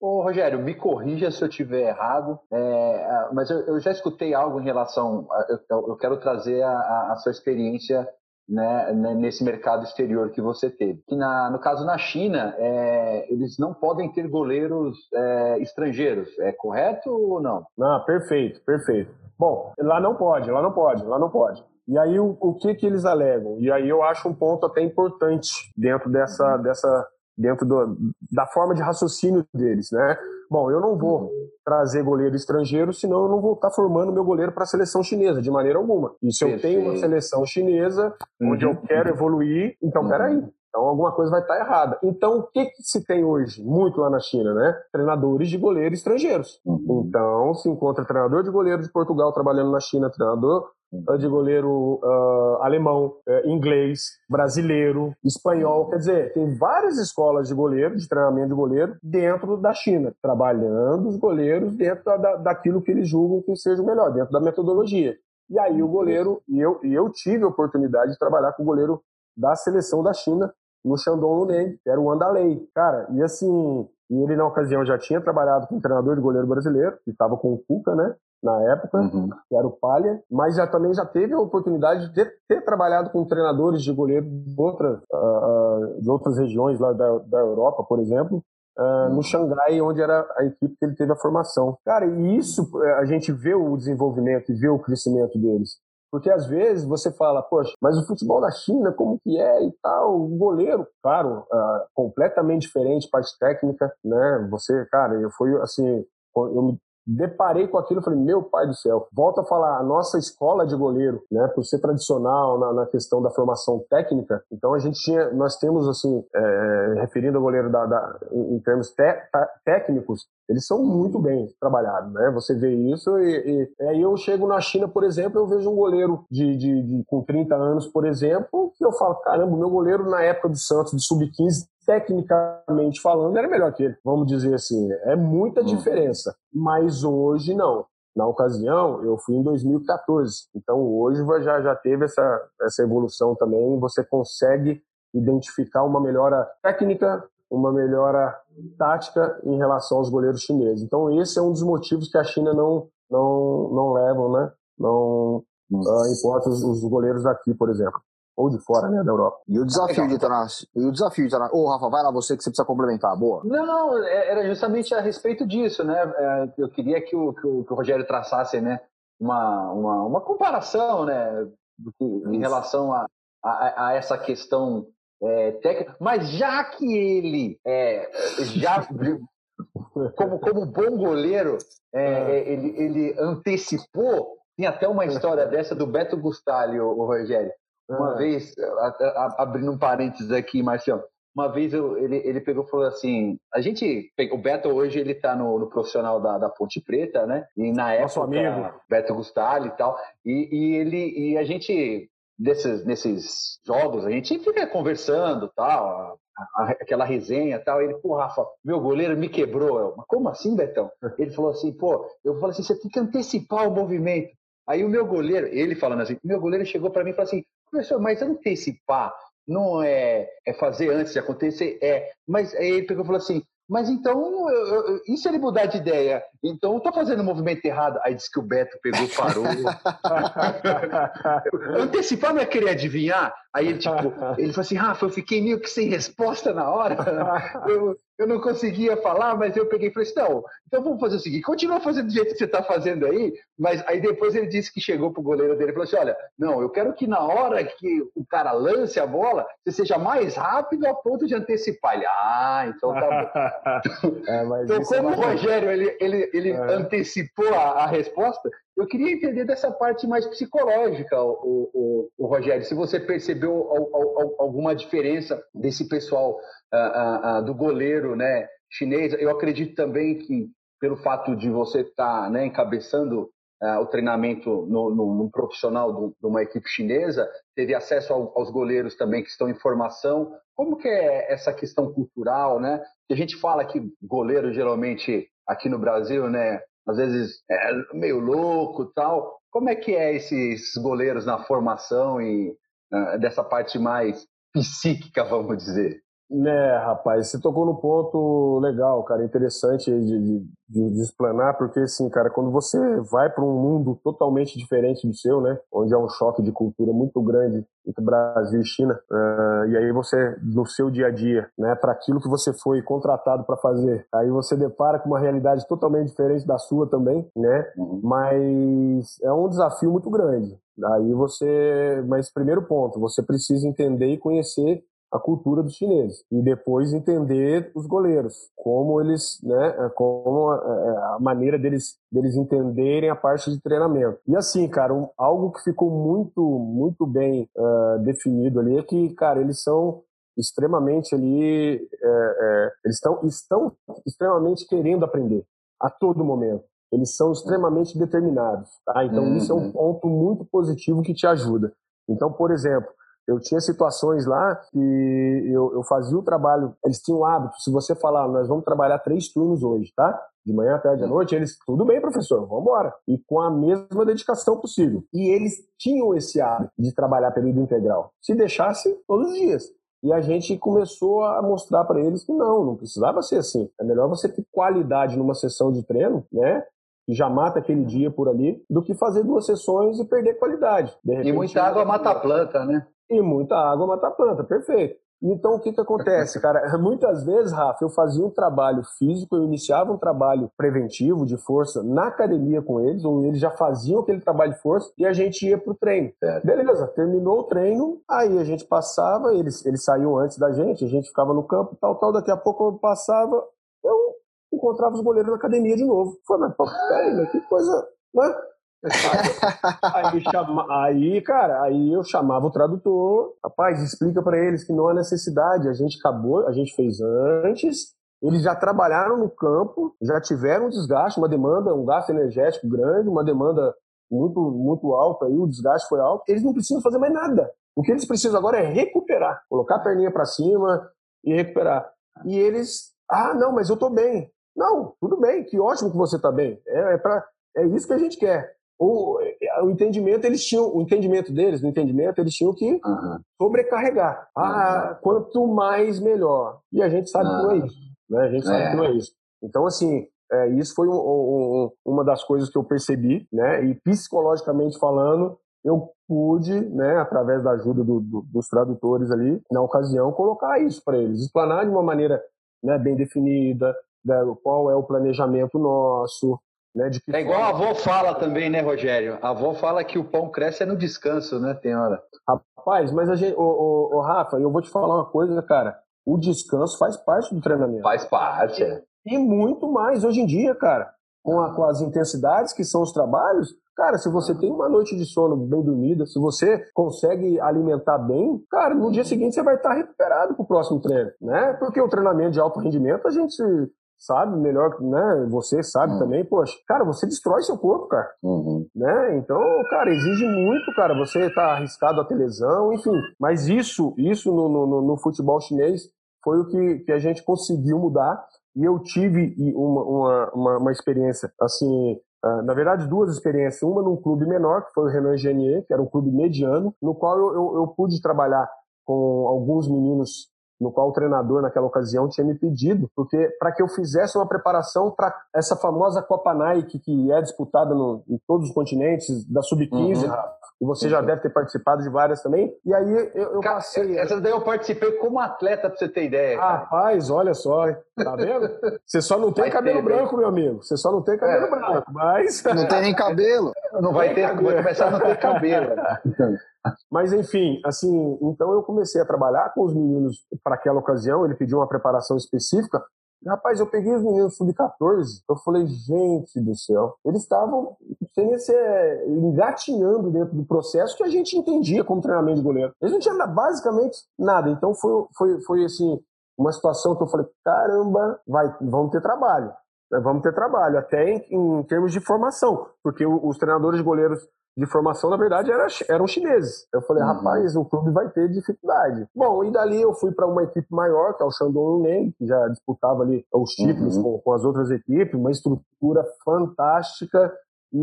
Ô, Rogério, me corrija se eu estiver errado, é, mas eu, eu, já escutei algo em relação. Eu, eu, quero trazer a, a sua experiência né, né, nesse mercado exterior que você teve. Que na, no caso na China, é, eles não podem ter goleiros é, estrangeiros, é correto ou não? Ah, perfeito, perfeito. Bom, lá não pode, lá não pode, lá não pode. E aí o, o que que eles alegam? E aí eu acho um ponto até importante dentro dessa, dessa dentro do, da forma de raciocínio deles, né? Bom, eu não vou trazer goleiro estrangeiro, senão eu não vou estar formando meu goleiro para a seleção chinesa, de maneira alguma. E se eu tenho uma seleção chinesa, onde eu uhum. quero evoluir, então uhum. peraí. Então alguma coisa vai estar errada. Então o que, que se tem hoje, muito lá na China, né? Treinadores de goleiro estrangeiros. Uhum. Então se encontra treinador de goleiro de Portugal trabalhando na China, treinador de goleiro uh, alemão, uh, inglês, brasileiro, espanhol. Quer dizer, tem várias escolas de goleiro, de treinamento de goleiro, dentro da China, trabalhando os goleiros dentro da, daquilo que eles julgam que seja o melhor, dentro da metodologia. E aí o goleiro, e eu, e eu tive a oportunidade de trabalhar com o goleiro da seleção da China, no Shandong Luneng, que era o Andalei. Cara, e assim, e ele na ocasião já tinha trabalhado com um treinador de goleiro brasileiro, que estava com o Cuca, né? Na época, uhum. que era o Palha, mas já também já teve a oportunidade de ter, ter trabalhado com treinadores de goleiro de outras, uh, de outras regiões lá da, da Europa, por exemplo, Uh, no Xangai, onde era a equipe que ele teve a formação. Cara, e isso eh, a gente vê o desenvolvimento e vê o crescimento deles. Porque às vezes você fala, poxa, mas o futebol da China, como que é e tal? O goleiro, claro, uh, completamente diferente, parte técnica, né? Você, cara, eu fui assim, eu me deparei com aquilo e falei, meu pai do céu, volta a falar, a nossa escola de goleiro, né, por ser tradicional na, na questão da formação técnica, então a gente tinha, nós temos assim, é, referindo ao goleiro da, da em, em, termos te, técnicos, eles são muito bem trabalhados, né, você vê isso e, e aí eu chego na China, por exemplo, eu vejo um goleiro de, de, de com 30 anos, por exemplo, que eu falo, caramba, meu goleiro na época do Santos, do Sub-15, tecnicamente falando, era melhor que ele. Vamos dizer assim, é muita uhum. diferença. Mas hoje não. Na ocasião, eu fui em 2014. Então hoje já, já teve essa, essa evolução também. Você consegue identificar uma melhora técnica, uma melhora tática em relação aos goleiros chineses. Então esse é um dos motivos que a China não não não levam, né? Não uh, importa os, os goleiros daqui, por exemplo ou de fora, né, da Europa. E o desafio de estar na. E o desafio de na. Ô, oh, Rafa, vai lá você que você precisa complementar, boa. Não, não, é, era justamente a respeito disso, né? É, eu queria que o, que o, que o Rogério traçasse, né, uma, uma, uma comparação, né, em relação a, a, a essa questão é, técnica. Mas já que ele é, já. como, como bom goleiro, é, é, ele, ele antecipou. Tem até uma história dessa do Beto Gustali, o, o Rogério. Uma ah. vez, abrindo um parênteses aqui, Marcião, uma vez eu, ele, ele pegou e falou assim: a gente, o Beto hoje ele tá no, no profissional da, da Ponte Preta, né? E na Nosso época, amigo. Beto Gustali e tal, e, e ele, e a gente, desses, nesses jogos, a gente fica conversando tal, aquela resenha tal. Ele, pô, Rafa, meu goleiro me quebrou. Eu, mas como assim, Betão? Ele falou assim, pô, eu falei assim: você tem que antecipar o movimento. Aí o meu goleiro, ele falando assim, meu goleiro chegou para mim e falou assim: Professor, mas antecipar não é, é fazer antes de acontecer? É. Mas aí ele pegou e falou assim: mas então, eu, eu, e se ele mudar de ideia? Então, eu tô fazendo o um movimento errado. Aí disse que o Beto pegou, parou. Antecipar não é querer adivinhar? Aí ele, tipo, ele falou assim, Rafa, eu fiquei meio que sem resposta na hora. Eu, eu não conseguia falar, mas eu peguei e falei assim, não, então vamos fazer o seguinte, continua fazendo do jeito que você está fazendo aí, mas aí depois ele disse que chegou pro goleiro dele e falou assim, olha, não, eu quero que na hora que o cara lance a bola, você seja mais rápido a ponto de antecipar. Ele, ah, então tá bom. é, então, é como é o Rogério, ele, ele, ele é. antecipou a, a resposta, eu queria entender dessa parte mais psicológica, o, o, o Rogério, se você percebeu alguma diferença desse pessoal do goleiro né, chinês. Eu acredito também que, pelo fato de você estar tá, né, encabeçando o treinamento no profissional de uma equipe chinesa, teve acesso ao, aos goleiros também que estão em formação. Como que é essa questão cultural, né? A gente fala que goleiro geralmente aqui no Brasil, né? Às vezes é meio louco tal. Como é que é esses goleiros na formação e uh, dessa parte mais psíquica, vamos dizer? É, rapaz, você tocou no ponto legal, cara, interessante de, de, de, explanar, porque assim, cara, quando você vai para um mundo totalmente diferente do seu, né, onde há um choque de cultura muito grande entre Brasil e China, uh, e aí você, no seu dia a dia, né, para aquilo que você foi contratado para fazer, aí você depara com uma realidade totalmente diferente da sua também, né, uhum. mas é um desafio muito grande. Aí você, mas primeiro ponto, você precisa entender e conhecer a cultura dos chineses e depois entender os goleiros, como eles, né, é, como a, é, é, a, maneira deles, deles entenderem a parte de treinamento. E assim, cara, um, algo que ficou muito, muito bem uh, definido ali é que, cara, eles são extremamente ali, é, é, eles estão, estão extremamente querendo aprender a todo momento. Eles são extremamente determinados, tá? Então uhum. isso é um ponto muito positivo que te ajuda. Então, por exemplo, eu tinha situações lá que eu, eu fazia o trabalho, eles tinham hábito, se você falar, nós vamos trabalhar três turnos hoje, tá? De manhã, tarde à noite, eles, tudo bem, professor, vamos embora. E com a mesma dedicação possível. E eles tinham esse hábito de trabalhar período integral. Se deixasse, todos os dias. E a gente começou a mostrar para eles que não, não precisava ser assim. É melhor você ter qualidade numa sessão de treino, né? Que já mata aquele dia por ali, do que fazer duas sessões e perder qualidade. Repente, e muita água mata a planta, né? E muita água mata a planta, perfeito. Então, o que, que acontece, cara? Muitas vezes, Rafa, eu fazia um trabalho físico, eu iniciava um trabalho preventivo de força na academia com eles, ou eles já faziam aquele trabalho de força e a gente ia pro treino. Beleza, terminou o treino, aí a gente passava, eles, eles saíam antes da gente, a gente ficava no campo, tal, tal. Daqui a pouco eu passava, encontrava os goleiros na academia de novo. Falei, mas peraí, mas que coisa, né? aí, chama, aí, cara, aí eu chamava o tradutor, rapaz, explica para eles que não há necessidade, a gente acabou, a gente fez antes, eles já trabalharam no campo, já tiveram um desgaste, uma demanda, um gasto energético grande, uma demanda muito, muito alta, aí o desgaste foi alto, eles não precisam fazer mais nada. O que eles precisam agora é recuperar, colocar a perninha para cima, ia recuperar. E eles, ah, não, mas eu tô bem. Não, tudo bem, que ótimo que você tá bem. É, é, pra, é isso que a gente quer. O, o entendimento, eles tinham, o entendimento deles, no entendimento, eles tinham que uhum. sobrecarregar. Ah, uhum. quanto mais, melhor. E a gente sabe uhum. que não é isso. Né? A gente sabe é. que não é isso. Então, assim, é, isso foi um, um, uma das coisas que eu percebi, né? E psicologicamente falando, eu pude, né, através da ajuda do, do, dos tradutores ali, na ocasião, colocar isso para eles, explanar de uma maneira né, bem definida, qual é o planejamento nosso, né, de é igual a avó fala também, né, Rogério? A avó fala que o pão cresce é no descanso, né, tem hora. Rapaz, mas a gente, ô, ô, ô, Rafa, eu vou te falar uma coisa, cara. O descanso faz parte do treinamento. Faz parte, é. E muito mais hoje em dia, cara. Com, a, com as intensidades que são os trabalhos, Cara, se você tem uma noite de sono bem dormida, se você consegue alimentar bem, cara, no dia seguinte você vai estar recuperado para o próximo treino, né? Porque o treinamento de alto rendimento a gente sabe melhor, né? Você sabe uhum. também, poxa, cara, você destrói seu corpo, cara. Uhum. Né? Então, cara, exige muito, cara. Você tá arriscado a ter lesão, enfim. Mas isso, isso no, no, no futebol chinês foi o que, que a gente conseguiu mudar. E eu tive uma, uma, uma, uma experiência, assim, Uh, na verdade, duas experiências. Uma num clube menor, que foi o Renan Genier, que era um clube mediano, no qual eu, eu, eu pude trabalhar com alguns meninos no qual o treinador naquela ocasião tinha me pedido, porque para que eu fizesse uma preparação para essa famosa Copa Nike que é disputada no, em todos os continentes da sub-15, uhum. E você já deve ter participado de várias também. E aí eu, eu passei. Essa daí eu participei como atleta, pra você ter ideia. Cara. Rapaz, olha só, tá vendo? Você só não tem vai cabelo ter, branco, meu amigo. Você só não tem cabelo é. branco, mas. Não tem nem cabelo. Não vai ter, cabelo. vai começar a não ter cabelo. Mas enfim, assim, então eu comecei a trabalhar com os meninos para aquela ocasião. Ele pediu uma preparação específica. Rapaz, eu peguei os meninos sub-14, eu falei, gente do céu, eles estavam engatinhando dentro do processo que a gente entendia como treinamento de goleiro. Eles não tinham basicamente nada. Então foi, foi, foi assim, uma situação que eu falei, caramba, vai, vamos ter trabalho. Vamos ter trabalho, até em, em termos de formação, porque os treinadores de goleiros de formação, na verdade, era, eram chineses. Eu falei, uhum. rapaz, o clube vai ter dificuldade. Bom, e dali eu fui para uma equipe maior, que é o Shandong Luneng, que já disputava ali os títulos uhum. com, com, as outras equipes, uma estrutura fantástica. E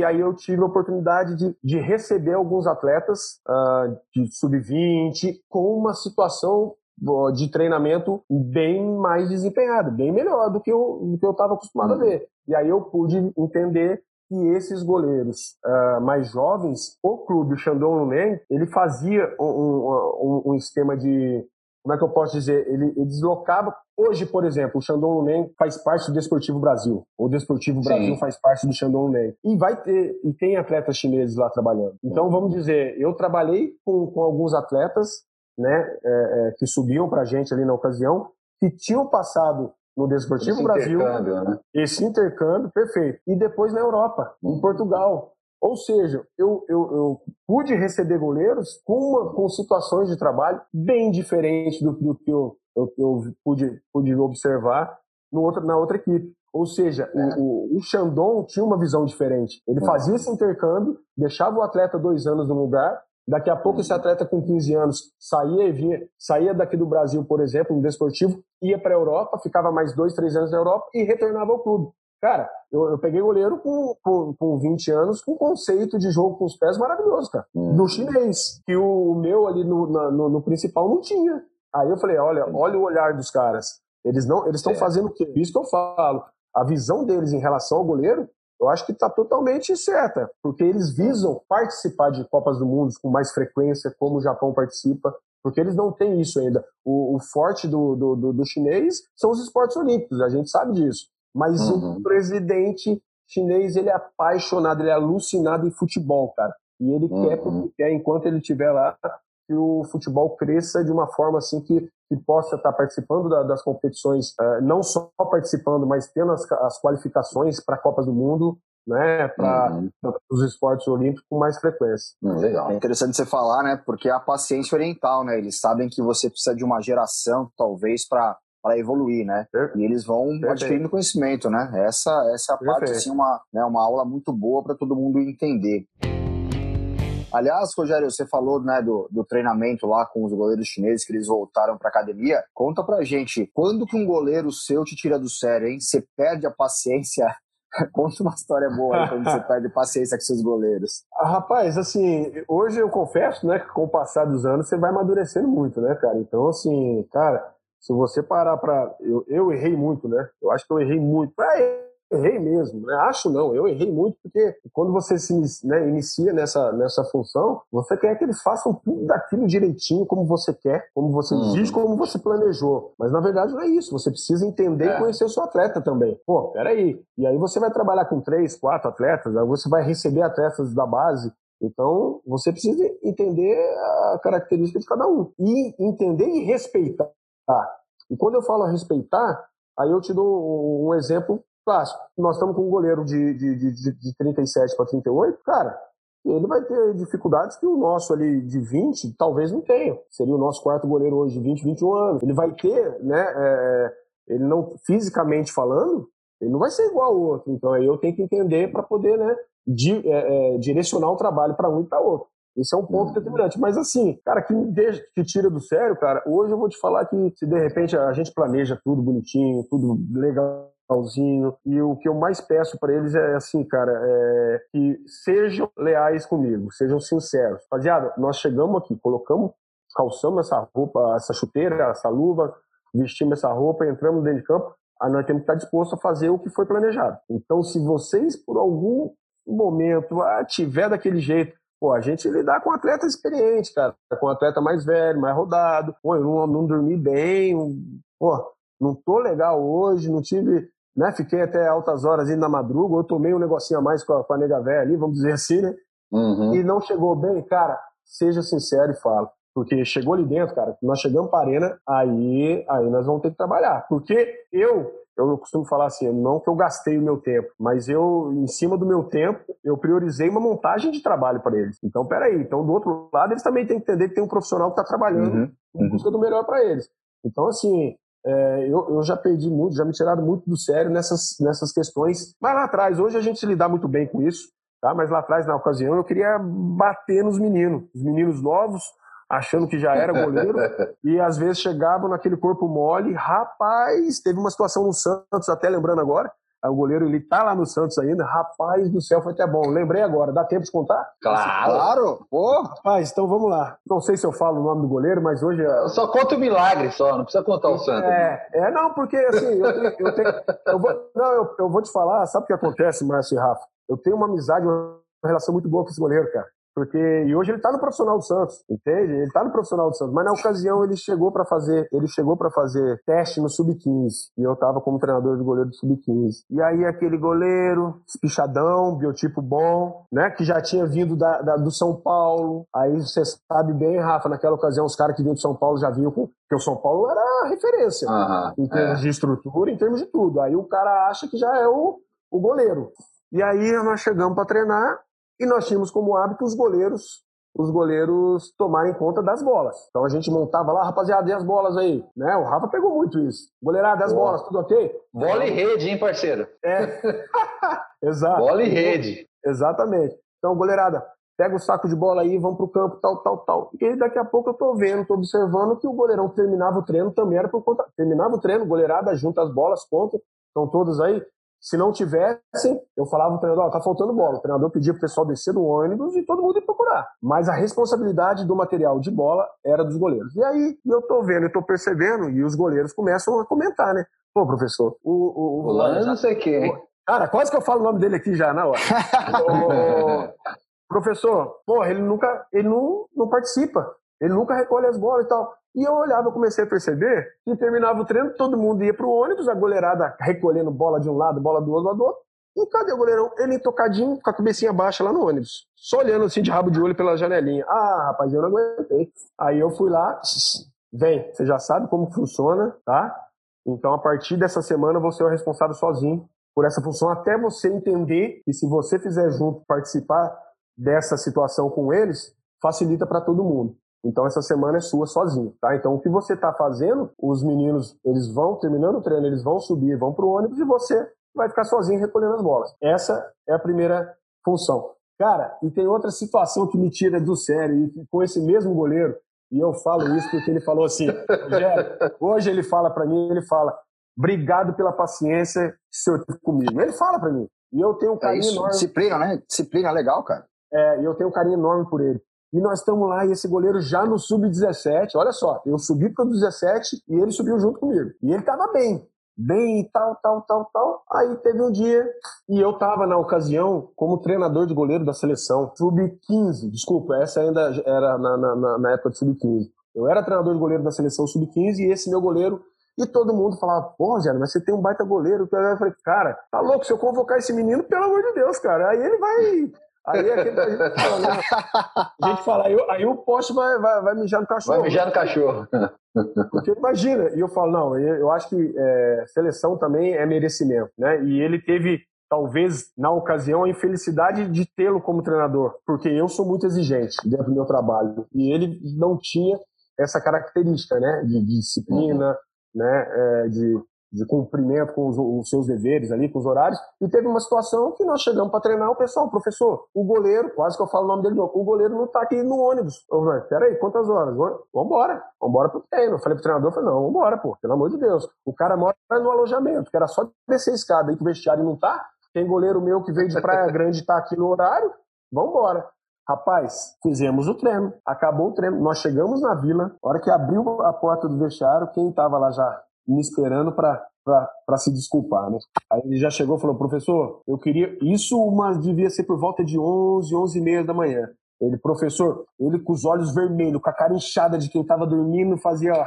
uhum. aí eu tive a oportunidade de, de receber alguns atletas uh, de sub-20 com uma situação de treinamento bem mais desempenhada, bem melhor do que eu estava acostumado a uhum. ver. E aí eu pude entender que esses goleiros uh, mais jovens, o clube, o Shandong Luneng, ele fazia um, um, um, esquema de, como é que eu posso dizer, ele, ele deslocava, hoje, por exemplo, o Shandong Luneng faz parte do Desportivo Brasil, o Desportivo Brasil Sim. faz parte do Shandong Luneng, e vai ter, e tem atletas chineses lá trabalhando. Então, vamos dizer, eu trabalhei com, com alguns atletas, né, é, é, que subiam pra gente ali na ocasião, que tinham passado no Desportivo esse Brasil. Né? Esse intercâmbio, perfeito. E depois na Europa, em uhum. Portugal. Ou seja, eu, eu, eu pude receber goleiros com, uma, com situações de trabalho bem diferentes do, do que eu, eu, eu, pude, pude observar no outro, na outra equipe. Ou seja, é. o, o, Chandon tinha uma visão diferente. Ele é. fazia esse intercâmbio, deixava o atleta dois anos no lugar Daqui a pouco esse atleta com 15 anos saía e vinha, saía daqui do Brasil, por exemplo, no desportivo, ia para a Europa, ficava mais dois, três anos na Europa e retornava ao clube. Cara, eu, eu peguei goleiro com, com, com 20 anos com conceito de jogo com os pés maravilhoso, cara. Do chinês, que o, o meu ali no, na, no, no, principal não tinha. Aí eu falei, olha, olha o olhar dos caras. Eles não, eles estão é. fazendo o quê? Isso que eu falo. A visão deles em relação ao goleiro eu acho que está totalmente certa, porque eles visam participar de Copas do Mundo com mais frequência, como o Japão participa, porque eles não têm isso ainda. O, o forte do, do, do, do, chinês são os esportes olímpicos, a gente sabe disso. Mas uhum. o presidente chinês, ele é apaixonado, ele é alucinado em futebol, cara. E ele uhum. quer, porque quer, enquanto ele estiver lá, que o futebol cresça de uma forma assim que que possa estar participando da, das competições, uh, não só participando, mas tendo as, as qualificações para Copas do Mundo, né, para uhum. os esportes olímpicos com mais frequência. Hum, legal. É interessante você falar, né, porque é a paciência oriental, né, eles sabem que você precisa de uma geração, talvez, para para evoluir, né? Perfeito. E eles vão Perfeito. adquirindo conhecimento, né? Essa, essa é a parte, assim, uma, né, uma aula muito boa para todo mundo entender. Aliás, Rogério, você falou né, do, do treinamento lá com os goleiros chineses que eles voltaram para academia. Conta pra gente, quando que um goleiro seu te tira do sério, hein? Você perde a paciência Conta uma história boa aí quando você perde paciência com seus goleiros. Ah, rapaz, assim, hoje eu confesso, né, que com o passar dos anos você vai amadurecendo muito, né, cara? Então, assim, cara, se você parar pra. Eu, eu errei muito, né? Eu acho que eu errei muito. Ah, errei mesmo, né? Acho não, eu errei muito, porque quando você se né, inicia nessa, nessa função, você quer que eles façam tudo daquilo direitinho, como você quer, como você uhum. diz, como você planejou. Mas na verdade não é isso, você precisa entender é. e conhecer o seu atleta também. Pô, peraí. E aí você vai trabalhar com três, quatro atletas, aí você vai receber atletas da base, então, você precisa entender a característica de cada um. E entender e respeitar. E quando eu falo respeitar, aí eu te dou um exemplo clássico. Nós estamos com um goleiro de, de, de, de 37 para 38, cara, ele vai ter dificuldades que o nosso ali de 20 talvez não tenha. Seria o nosso quarto goleiro hoje de 20, 21 anos. Ele vai ter, né, é, ele não, fisicamente falando, ele não vai ser igual ao outro. Então aí eu tenho que entender para poder, né, di, é, é, direcionar o trabalho para um e para outro. Esse é um ponto uhum. determinante. Mas assim, cara, que me deixa, que tira do sério, cara, hoje eu vou te falar que se de repente a gente planeja tudo bonitinho, tudo legal legalzinho. E o que eu mais peço para eles é assim, cara, é que sejam leais comigo, sejam sinceros. Rapaziada, nós chegamos aqui, colocamos, calçamos essa roupa, essa chuteira, essa luva, vestimos essa roupa, entramos dentro de campo, aí nós temos que estar disposto a fazer o que foi planejado. Então, se vocês, por algum momento, ah, tiver daquele jeito, Pô, a gente lidar com atleta experiente, cara, com atleta mais velho, mais rodado. Pô, eu não, não dormi bem, pô, não tô legal hoje, não tive né? Fiquei até altas horas indo na madruga, eu tomei um negocinho a mais com a, com a nega velha ali, vamos dizer assim, né? Uhum. E não chegou bem, cara, seja sincero e fala. Porque chegou ali dentro, cara, nós chegamos para a arena, aí, aí nós vamos ter que trabalhar. Porque eu, eu costumo falar assim, não que eu gastei o meu tempo, mas eu, em cima do meu tempo, eu priorizei uma montagem de trabalho para eles. Então, peraí, então do outro lado, eles também têm que entender que tem um profissional que está trabalhando uhum. em busca do melhor para eles. Então, assim, é, eu, eu, já perdi muito, já me tiraram muito do sério nessas, nessas questões. Mas lá atrás, hoje a gente se lidar muito bem com isso, tá? Mas lá atrás, na ocasião, eu queria bater nos meninos, os meninos novos, achando que já era goleiro, e às vezes chegavam naquele corpo mole. Rapaz, teve uma situação no Santos, até lembrando agora, o goleiro ele tá lá no Santos ainda. Rapaz do céu, foi até bom. Lembrei agora, dá tempo de contar? Claro! Claro! Pô. Rapaz, então vamos lá. Não sei se eu falo o nome do goleiro, mas hoje. É- eu só conta o milagre, só, não precisa contar o santo. É, é não, porque assim, eu tenho. Eu tenho eu vou, não, eu, eu vou te falar, sabe o que acontece, Márcio e Rafa? Eu tenho uma amizade, uma relação muito boa com esse goleiro, cara. Porque e hoje ele está no profissional do Santos, entende? Ele está no profissional do Santos, mas na ocasião ele chegou para fazer, ele chegou para fazer teste no sub-15 e eu estava como treinador de goleiro do sub-15. E aí aquele goleiro, espichadão, biotipo bom, né, que já tinha vindo da, da, do São Paulo. Aí você sabe bem, Rafa, naquela ocasião os caras que vinham do São Paulo já vinham com que o São Paulo era a referência em termos é. de estrutura, em termos de tudo. Aí o cara acha que já é o, o goleiro. E aí nós chegamos para treinar e nós tínhamos como hábito os goleiros os goleiros tomarem conta das bolas. Então a gente montava lá, rapaziada, e as bolas aí? Né? O Rafa pegou muito isso. Goleirada, as bolas, tudo ok? Bola e rede, hein, parceiro? É. Exato. Bola e rede. Exatamente. Então, goleirada, pega o saco de bola aí, vamos pro campo, tal, tal, tal. E daqui a pouco eu tô vendo, tô observando que o goleirão terminava o treino também era por conta. Terminava o treino, goleirada, junta as bolas, conta. Estão todos aí. Se não tivessem, eu falava pro treinador, ó, tá faltando bola. O treinador pedia pro pessoal descer do ônibus e todo mundo ia procurar. Mas a responsabilidade do material de bola era dos goleiros. E aí, eu tô vendo, eu tô percebendo, e os goleiros começam a comentar, né? Pô, professor, o... O, o, não sei o quê. Cara, quase que eu falo o nome dele aqui já na hora. o, professor, pô, ele nunca, ele não, não participa. Ele nunca recolhe as bolas e tal. E eu olhava, comecei a perceber que terminava o treino, todo mundo ia pro ônibus, a goleirada recolhendo bola de um lado, bola do outro, do outro. E cadê o goleirão? Ele tocadinho, com a cabecinha baixa lá no ônibus. Só olhando assim de rabo de olho pela janelinha. Ah, rapaz, eu não aguentei. Aí eu fui lá, vem, você já sabe como funciona, tá? Então a partir dessa semana você é o responsável sozinho por essa função, até você entender que se você fizer junto, participar dessa situação com eles, facilita para todo mundo. Então essa semana é sua sozinho, tá? Então o que você está fazendo, os meninos, eles vão terminando o treino, eles vão subir, vão para o ônibus e você vai ficar sozinho recolhendo as bolas. Essa é a primeira função. Cara, e tem outra situação que me tira do sério, e com esse mesmo goleiro, e eu falo isso porque ele falou assim, hoje ele fala para mim, ele fala, obrigado pela paciência que o senhor teve comigo. Ele fala para mim, e eu tenho um é carinho é isso, enorme. Disciplina, né? Disciplina legal, cara. É, e eu tenho um carinho enorme por ele. E nós estamos lá, e esse goleiro já no sub-17, olha só, eu subi para o 17 e ele subiu junto comigo. E ele estava bem, bem e tal, tal, tal, tal. Aí teve um dia, e eu estava na ocasião como treinador de goleiro da seleção, sub-15, desculpa, essa ainda era na, na, na época de sub-15. Eu era treinador de goleiro da seleção sub-15 e esse meu goleiro e todo mundo falava, pô, Rogério, mas você tem um baita goleiro. Eu falei, cara, tá louco, se eu convocar esse menino, pelo amor de Deus, cara, aí ele vai Aí é aquele que a gente fala, né? A gente fala, aí, aí o poste vai, vai, vai mijar no cachorro. Vai mijar no cachorro. Porque imagina, e eu falo, não, eu acho que é, seleção também é merecimento, né? E ele teve, talvez, na ocasião, a infelicidade de tê-lo como treinador, porque eu sou muito exigente dentro do meu trabalho, e ele não tinha essa característica, né? De, de disciplina, uhum. né? É, de de cumprimento com os, os, seus deveres ali, com os horários, e teve uma situação que nós chegamos para treinar o pessoal, professor, o goleiro, quase que eu falo o nome dele, o goleiro não está aqui no ônibus. Eu falei, peraí, quantas horas? Vambora, vambora pro treino. Eu falei pro treinador, eu falei, não, vambora, pô, pelo amor de Deus. O cara mora no alojamento, que era só descer a escada aí que o vestiário não tá, tem goleiro meu que veio de Praia Grande e tá aqui no horário, vambora. Rapaz, fizemos o treino. Acabou o treino. Nós chegamos na vila. A hora que abriu a porta do vestiário, quem estava lá já me esperando para se desculpar, né? Aí ele já chegou e falou, professor, eu queria... Isso uma, devia ser por volta de 11, 11 e meia da manhã. Ele, professor, ele com os olhos vermelhos, com a cara inchada de quem estava dormindo, fazia, ó,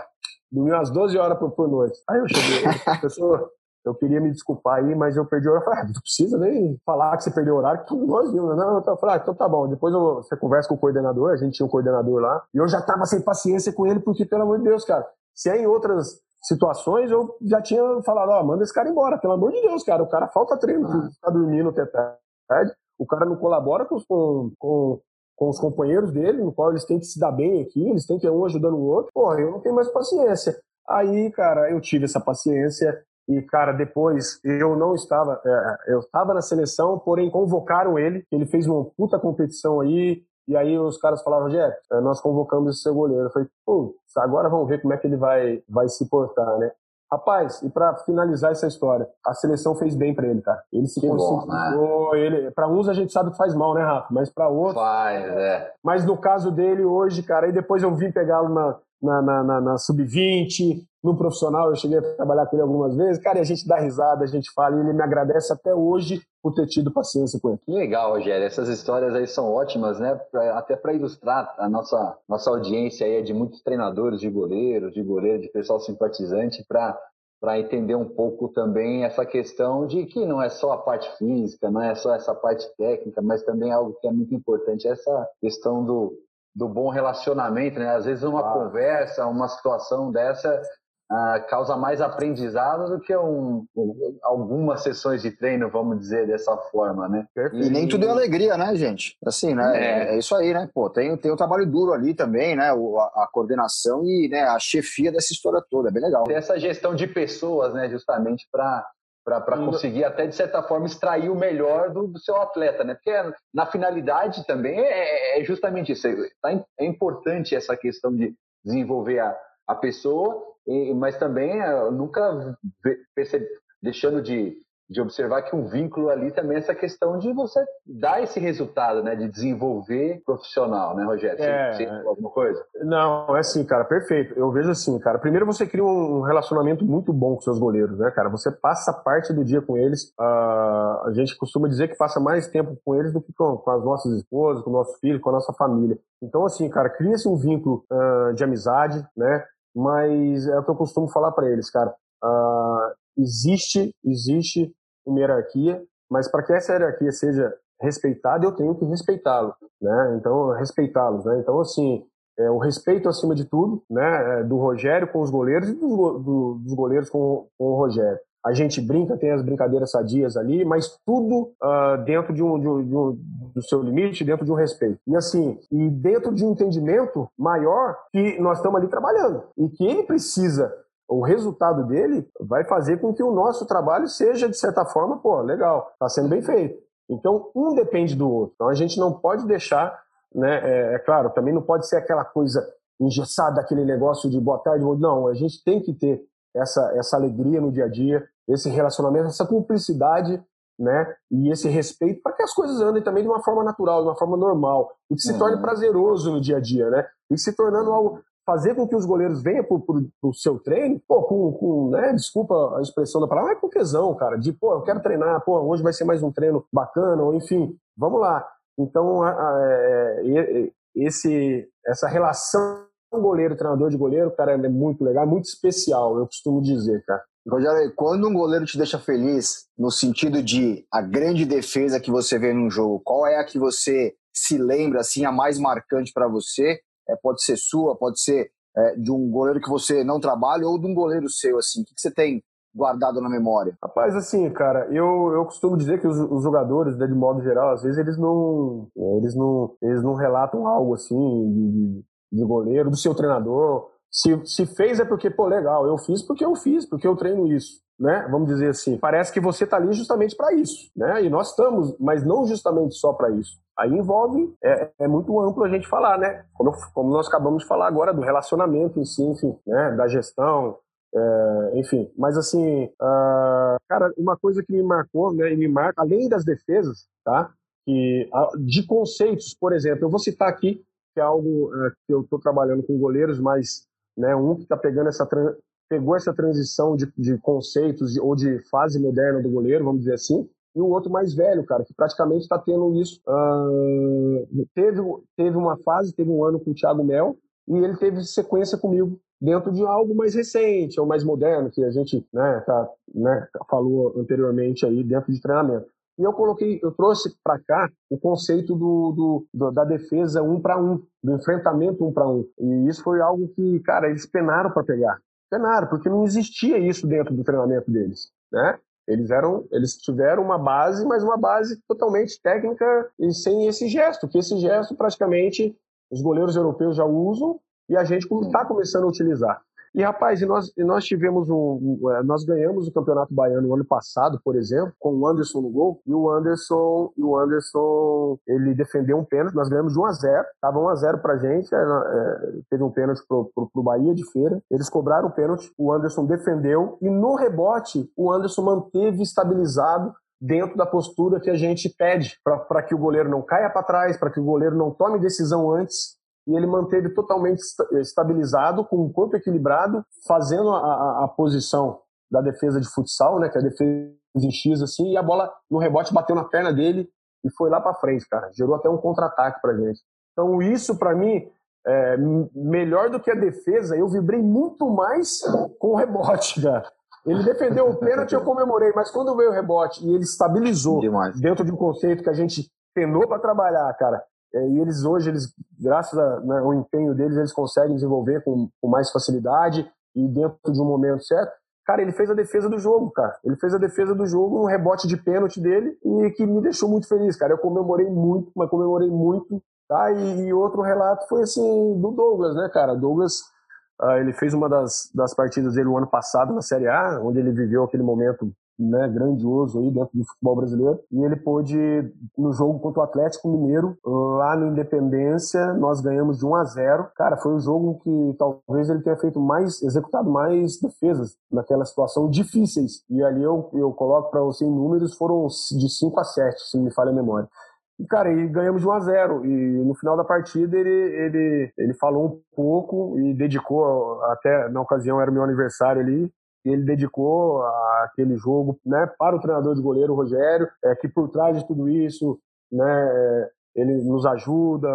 dormia umas 12 horas por, por noite. Aí eu cheguei, professor, eu queria me desculpar aí, mas eu perdi o horário. Eu falei, ah, não precisa nem falar que você perdeu o horário, que nós vimos. Não, eu falei, ah, então tá bom. Depois eu, você conversa com o coordenador, a gente tinha um coordenador lá, e eu já tava sem paciência com ele, porque, pelo amor de Deus, cara, se é em outras situações, eu já tinha falado, ó, oh, manda esse cara embora, pelo amor de Deus, cara, o cara falta treino, ah. tá dormindo até tarde, o cara não colabora com, com, com, com, os companheiros dele, no qual eles têm que se dar bem aqui, eles têm que um ajudando o outro, porra, eu não tenho mais paciência. Aí, cara, eu tive essa paciência, e, cara, depois eu não estava. É, eu estava na seleção, porém convocaram ele. Ele fez uma puta competição aí. E aí os caras falaram, Rogério, é, nós convocamos esse seu goleiro. Eu falei, pô, agora vamos ver como é que ele vai, vai se portar, né? Rapaz, e para finalizar essa história, a seleção fez bem para ele, cara. Ele se concentrou, né? ele, para uns a gente sabe que faz mal, né, Rafa? Mas para outros faz, é. Mas no caso dele hoje, cara, aí depois eu vim pegá-lo na na, na, na, na sub-20, no profissional, eu cheguei a trabalhar com ele algumas vezes, cara, e a gente dá risada, a gente fala, e ele me agradece até hoje por ter tido paciência com ele. Legal, Rogério, essas histórias aí são ótimas, né, pra, até para ilustrar a nossa, nossa audiência aí é de muitos treinadores de goleiros, de goleiro, de pessoal simpatizante, para para entender um pouco também essa questão de que não é só a parte física, não é só essa parte técnica, mas também algo que é muito importante, essa questão do, do bom relacionamento, né? Às vezes uma conversa, uma situação dessa uh, causa mais aprendizado do que um, um, algumas sessões de treino, vamos dizer dessa forma, né? E, e nem tudo é alegria, né, gente? Assim, né? É. é. isso aí, né? Pô, tem, tem o trabalho duro ali também, né? O, a, a, coordenação e né, a chefia dessa história toda, é bem legal. Tem essa gestão de pessoas, né? Justamente para para conseguir até de certa forma extrair o melhor do, do, seu atleta, né? Porque na finalidade também é, é, é justamente isso. Tá é importante essa questão de desenvolver a, a pessoa, mas também é, nunca percebe, deixando de de observar que um vínculo ali também é essa questão de você dar esse resultado, né? De desenvolver profissional, né, Rogério? É, você, você alguma coisa? Não, é assim, cara, perfeito. Eu vejo assim, cara. Primeiro você cria um relacionamento muito bom com seus goleiros, né, cara? Você passa parte do dia com eles. Uh, a gente costuma dizer que passa mais tempo com eles do que com, com as nossas esposas, com o nosso filho, com a nossa família. Então, assim, cara, cria-se um vínculo uh, de amizade, né? Mas é o que eu costumo falar para eles, cara. Uh, existe, existe uma hierarquia, mas para que essa hierarquia seja respeitada, eu tenho que respeitá-lo, né? Então, respeitá-los, né? Então, assim, é, o respeito acima de tudo, né? É, do Rogério com os goleiros e do, do, dos goleiros com, com, o Rogério. A gente brinca, tem as brincadeiras sadias ali, mas tudo uh, dentro de um, de, um, de um, do seu limite, dentro de um respeito. E assim, e dentro de um entendimento maior que nós estamos ali trabalhando e que ele precisa o resultado dele vai fazer com que o nosso trabalho seja, de certa forma, pô, legal, está sendo bem feito. Então, um depende do outro. Então, a gente não pode deixar, né? É, é claro, também não pode ser aquela coisa engessada, aquele negócio de boa tarde, não. A gente tem que ter essa, essa alegria no dia a dia, esse relacionamento, essa cumplicidade, né? E esse respeito para que as coisas andem também de uma forma natural, de uma forma normal, e que se uhum. torne prazeroso no dia a dia, né? E se tornando algo fazer com que os goleiros venham pro, pro, pro seu treino, pô, com, com, né, desculpa a expressão da palavra, mas com tesão, cara, de, pô, eu quero treinar, pô, hoje vai ser mais um treino bacana, ou enfim, vamos lá. Então, a, a, é, esse, essa relação goleiro-treinador de goleiro, cara, é muito legal, é muito especial, eu costumo dizer, cara. Rogério, quando um goleiro te deixa feliz, no sentido de a grande defesa que você vê num jogo, qual é a que você se lembra, assim, a mais marcante para você? É, pode ser sua, pode ser é, de um goleiro que você não trabalha ou de um goleiro seu, assim. O que, que você tem guardado na memória? Rapaz, assim, cara, eu, eu costumo dizer que os, os jogadores, né, de modo geral, às vezes eles não, eles não, eles não relatam algo assim de, de goleiro, do seu treinador. Se, se fez é porque, pô, legal, eu fiz porque eu fiz, porque eu treino isso, né? Vamos dizer assim. Parece que você tá ali justamente para isso, né? E nós estamos, mas não justamente só para isso. Aí envolve, é, é, muito amplo a gente falar, né? Como, como, nós acabamos de falar agora, do relacionamento em si, enfim, né? Da gestão, é, enfim. Mas assim, uh, cara, uma coisa que me marcou, né? E me marca, além das defesas, tá? Que, de conceitos, por exemplo, eu vou citar aqui que é algo é, que eu estou trabalhando com goleiros, mas né, um que está pegando essa pegou essa transição de, de conceitos ou de fase moderna do goleiro, vamos dizer assim, e o outro mais velho, cara, que praticamente está tendo isso. Uh, teve, teve uma fase, teve um ano com o Thiago Mel, e ele teve sequência comigo dentro de algo mais recente ou mais moderno, que a gente né, tá, né, falou anteriormente aí dentro de treinamento. E eu coloquei, eu trouxe para cá o conceito do, do, do, da defesa um para um, do enfrentamento um para um. E isso foi algo que, cara, eles penaram para pegar. Penaram, porque não existia isso dentro do treinamento deles, né? Eles eram, eles tiveram uma base, mas uma base totalmente técnica e sem esse gesto, que esse gesto praticamente os goleiros europeus já usam e a gente está começando a utilizar. E rapaz, e nós, e nós tivemos um, é, nós ganhamos o Campeonato Baiano no ano passado, por exemplo, com o Anderson no gol, e o Anderson, e o Anderson, ele defendeu um pênalti, nós ganhamos de 1 a 0, tava 1 a 0 pra gente, era, é, teve um pênalti pro, pro, pro Bahia de feira, eles cobraram o pênalti, o Anderson defendeu e no rebote o Anderson manteve estabilizado dentro da postura que a gente pede para que o goleiro não caia para trás, para que o goleiro não tome decisão antes e ele manteve totalmente estabilizado, com o corpo equilibrado, fazendo a, a, a, posição da defesa de futsal, né, que é a defesa em X, assim, e a bola no rebote bateu na perna dele e foi lá para frente, cara. Gerou até um contra-ataque pra gente. Então, isso para mim, é, melhor do que a defesa, eu vibrei muito mais com o rebote, cara. Ele defendeu o pênalti, eu comemorei, mas quando veio o rebote e ele estabilizou Demais. dentro de um conceito que a gente penou para trabalhar, cara, e eles hoje, eles, graças ao né, empenho deles, eles conseguem desenvolver com, com, mais facilidade e dentro de um momento certo. Cara, ele fez a defesa do jogo, cara. Ele fez a defesa do jogo, um rebote de pênalti dele e que me deixou muito feliz, cara. Eu comemorei muito, mas comemorei muito, tá? E, e outro relato foi assim do Douglas, né, cara? Douglas, uh, ele fez uma das, das partidas dele o ano passado na Série A, onde ele viveu aquele momento né, grandioso aí dentro do futebol brasileiro. E ele pôde, no jogo contra o Atlético Mineiro, lá no Independência, nós ganhamos de 1 a 0. Cara, foi um jogo que talvez ele tenha feito mais, executado mais defesas naquela situação difíceis. E ali eu, eu coloco para você em números, foram de 5 a 7, se me falha a memória. E, cara, e ganhamos de 1 a 0 E no final da partida ele, ele, ele falou um pouco e dedicou, até na ocasião era meu aniversário ali, ele dedicou aquele jogo né, para o treinador de goleiro, o Rogério, é, que por trás de tudo isso, né, ele nos ajuda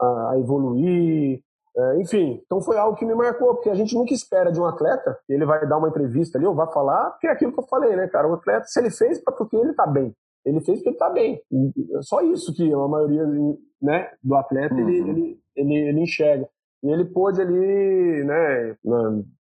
a, a evoluir, é, enfim, então foi algo que me marcou, porque a gente nunca espera de um atleta que ele vai dar uma entrevista ali ou vai falar, porque é aquilo que eu falei, né, cara? O atleta, se ele fez, é porque ele tá bem. Ele fez porque ele tá bem. Só isso que a maioria né, do atleta uhum. ele, ele, ele, ele enxerga. E ele pôde ali, né,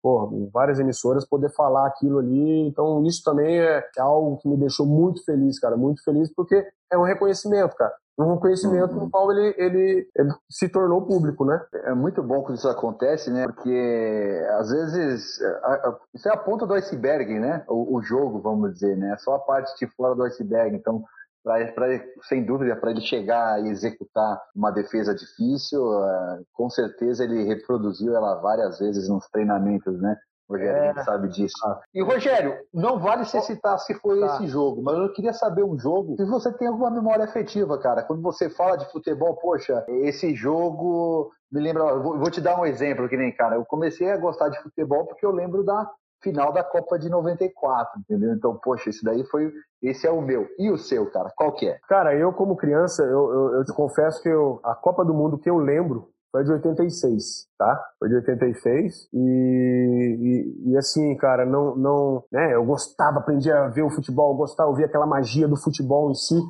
porra, várias emissoras poder falar aquilo ali. Então, isso também é, algo que me deixou muito feliz, cara. Muito feliz, porque é um reconhecimento, cara. Um reconhecimento uhum. no qual ele, ele, ele, se tornou público, né? É muito bom quando isso acontece, né? Porque às vezes a, a, isso é a ponta do iceberg, né? O, o, jogo, vamos dizer, né? É só a parte de fora do iceberg. Então, Pra, pra, sem dúvida, para ele chegar e executar uma defesa difícil, uh, com certeza ele reproduziu ela várias vezes nos treinamentos, né? O Rogério é. sabe disso. Ah. E Rogério, não vale você citar se foi tá. esse jogo, mas eu queria saber um jogo se você tem alguma memória afetiva, cara. Quando você fala de futebol, poxa, esse jogo me lembra. Vou, vou te dar um exemplo que nem, cara. Eu comecei a gostar de futebol porque eu lembro da final da Copa de 94, entendeu? Então, poxa, esse daí foi. Esse é o meu. E o seu, cara? Qual que é? Cara, eu, como criança, eu, eu, eu te confesso que eu, a Copa do Mundo que eu lembro foi de 86, tá? Foi de 86 e, e, e, assim, cara, não, não, né? Eu gostava, aprendi a ver o futebol, gostava, ouvir aquela magia do futebol em si,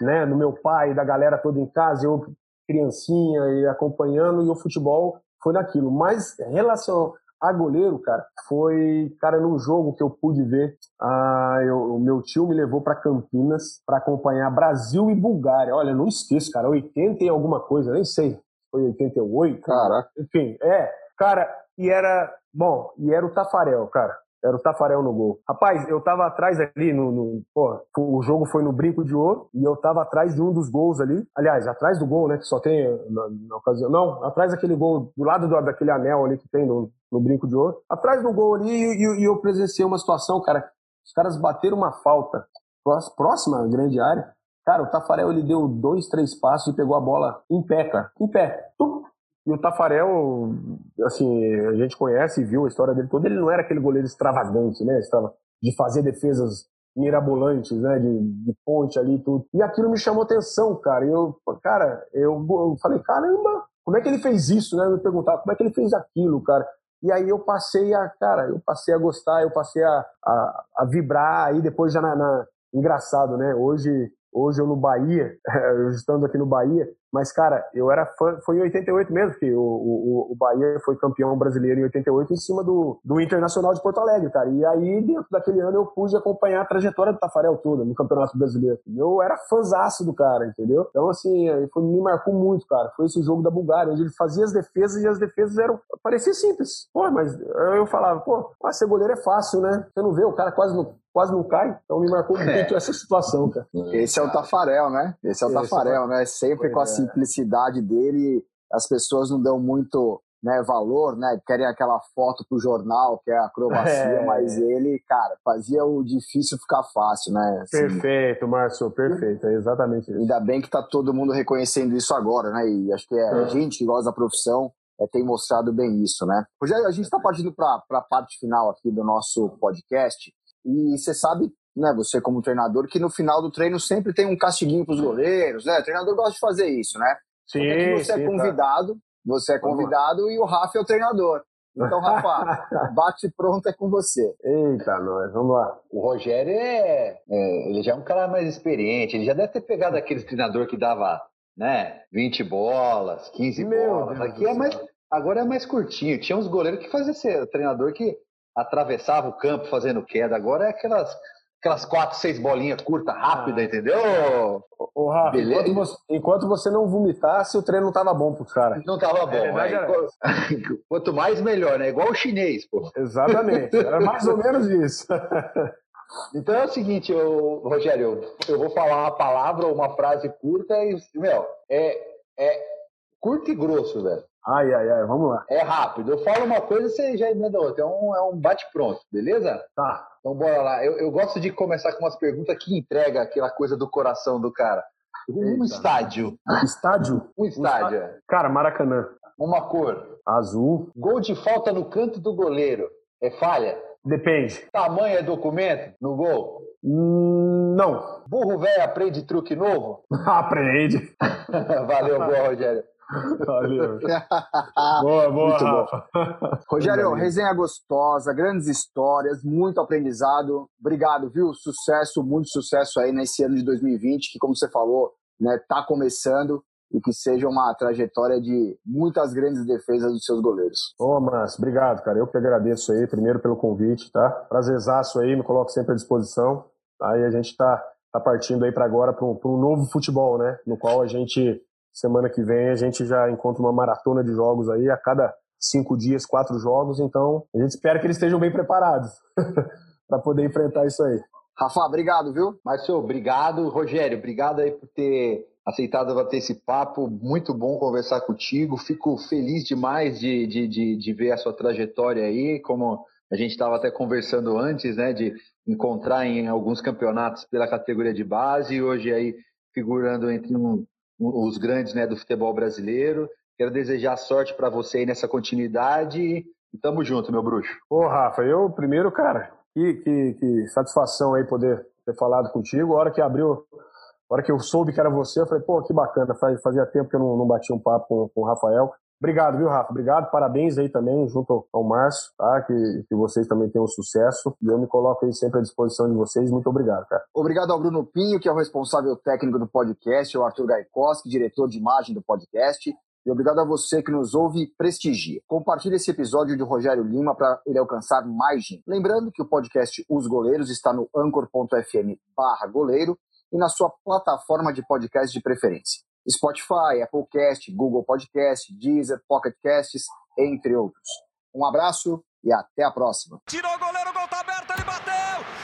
né? No meu pai, da galera toda em casa, eu criancinha e acompanhando e o futebol foi naquilo. Mas relação a goleiro, cara, foi, cara, num jogo que eu pude ver, ah, eu, o meu tio me levou para Campinas para acompanhar Brasil e Bulgária. Olha, não esqueço, cara, 80 e alguma coisa, nem sei. Foi 88. Caraca. Enfim, é, cara, e era, bom, e era o Tafarel, cara. Era o Tafarel no gol. Rapaz, eu tava atrás ali no. no pô, o jogo foi no brinco de ouro e eu tava atrás de um dos gols ali. Aliás, atrás do gol, né? Que só tem na, na ocasião. Não, atrás daquele gol, do lado do, daquele anel ali que tem no, no brinco de ouro. Atrás do gol ali e, e, e eu presenciei uma situação, cara. Os caras bateram uma falta próxima à grande área. Cara, o Tafarel ele deu dois, três passos e pegou a bola em pé, cara. Em pé. Tum, e o Tafarel, assim, a gente conhece e viu a história dele toda, ele não era aquele goleiro extravagante, né? De fazer defesas mirabolantes, né? De, de ponte ali e tudo. E aquilo me chamou atenção, cara. E eu, cara, eu, eu falei, caramba, como é que ele fez isso, né? Eu me perguntava, como é que ele fez aquilo, cara? E aí eu passei a, cara, eu passei a gostar, eu passei a, a, a vibrar, aí depois já na, na, Engraçado, né? Hoje, hoje eu no Bahia, estando aqui no Bahia, mas, cara, eu era fã, foi em 88 mesmo, que o, o, o Bahia foi campeão brasileiro em 88 em cima do, do Internacional de Porto Alegre, cara. E aí, dentro daquele ano, eu pude acompanhar a trajetória do Tafarel toda no Campeonato Brasileiro. Eu era fãzaço do cara, entendeu? Então, assim, foi, me marcou muito, cara. Foi esse jogo da Bulgária, onde ele fazia as defesas e as defesas eram. parecia simples. Pô, mas eu falava, pô, ah, ser goleiro é fácil, né? Você não vê, o cara quase não, quase não cai. Então me marcou muito é. essa situação, cara. Esse é o Tafarel, né? Esse é o Esse é Tafarel, é... né? Sempre com a simplicidade dele, as pessoas não dão muito né, valor, né? Querem aquela foto pro jornal, que é a acrobacia, é. mas ele, cara, fazia o difícil ficar fácil, né? Assim, perfeito, Márcio, perfeito, é exatamente isso. Ainda bem que tá todo mundo reconhecendo isso agora, né? E acho que é, é. a gente que gosta da profissão é, tem mostrado bem isso, né? Rogério, a gente está partindo para a parte final aqui do nosso podcast e você sabe né, você como treinador, que no final do treino sempre tem um castiguinho para os goleiros, né? O treinador gosta de fazer isso, né? Sim, é você sim, é convidado, tá. você é convidado e o Rafa é o treinador. Então, Rafa, bate pronto é com você. Eita, nós, vamos lá. O Rogério é, é, ele já é um cara mais experiente, ele já deve ter pegado aquele treinador que dava, né, 20 bolas, 15 Meu bolas. Deus Aqui é mais, agora é mais curtinho. Tinha uns goleiros que faziam ser treinador que atravessava o campo fazendo queda. Agora é aquelas aquelas quatro, seis bolinhas curta, rápida, ah. entendeu? Ô, Rafa, enquanto você, enquanto você, não vomitasse, o treino não tava bom pros caras. Não tava bom, é, né? Quanto mais, melhor, né? Igual o chinês, pô. Exatamente, era mais ou menos isso. Então é o seguinte, eu, Rogério, eu vou falar uma palavra ou uma frase curta e, meu, é, é curto e grosso, velho. Ai, ai, ai, vamos lá. É rápido. Eu falo uma coisa, você já emenda outra. É um, é um bate-pronto, beleza? Tá. Então bora lá. Eu, eu gosto de começar com umas perguntas que entrega aquela coisa do coração do cara. Um Eita. estádio. Estádio? Um estádio. É. Cara, Maracanã. Uma cor. Azul. Gol de falta no canto do goleiro. É falha? Depende. Tamanho é documento no gol? Hum, não. Burro velho aprende truque novo? aprende. Valeu, boa, Rogério. Valeu. boa, boa, muito Rafa. Bom. Rogério, resenha gostosa, grandes histórias, muito aprendizado. Obrigado, viu? Sucesso, muito sucesso aí nesse ano de 2020, que, como você falou, né, tá começando e que seja uma trajetória de muitas grandes defesas dos seus goleiros. Ô, oh, Márcio, obrigado, cara. Eu que agradeço aí, primeiro pelo convite, tá? Prazerzaço aí, me coloco sempre à disposição. Aí a gente tá, tá partindo aí para agora para um, um novo futebol, né? No qual a gente Semana que vem a gente já encontra uma maratona de jogos aí, a cada cinco dias, quatro jogos. Então a gente espera que eles estejam bem preparados para poder enfrentar isso aí. Rafa, obrigado, viu? Márcio, obrigado. Rogério, obrigado aí por ter aceitado bater esse papo. Muito bom conversar contigo. Fico feliz demais de, de, de, de ver a sua trajetória aí, como a gente estava até conversando antes, né, de encontrar em alguns campeonatos pela categoria de base e hoje aí figurando entre um, os grandes né, do futebol brasileiro. Quero desejar sorte para você aí nessa continuidade e tamo junto, meu bruxo. Ô, Rafa, eu primeiro, cara, que, que, que satisfação aí poder ter falado contigo. A hora que abriu a hora que eu soube que era você, eu falei, pô, que bacana, fazia tempo que eu não, não batia um papo com, com o Rafael. Obrigado, viu, Rafa? Obrigado, parabéns aí também, junto ao Márcio, tá? Que, que vocês também tenham sucesso. E eu me coloco aí sempre à disposição de vocês. Muito obrigado, cara. Obrigado ao Bruno Pinho, que é o responsável técnico do podcast, ao Arthur Gaikoski, diretor de imagem do podcast. E obrigado a você que nos ouve e prestigia. Compartilhe esse episódio de Rogério Lima para ele alcançar mais gente. Lembrando que o podcast Os Goleiros está no anchor.fm goleiro e na sua plataforma de podcast de preferência. Spotify, Applecast, Google Podcast, Deezer, Pocket Casts, entre outros. Um abraço e até a próxima. Tirou o goleiro, o gol tá aberto, ele bateu!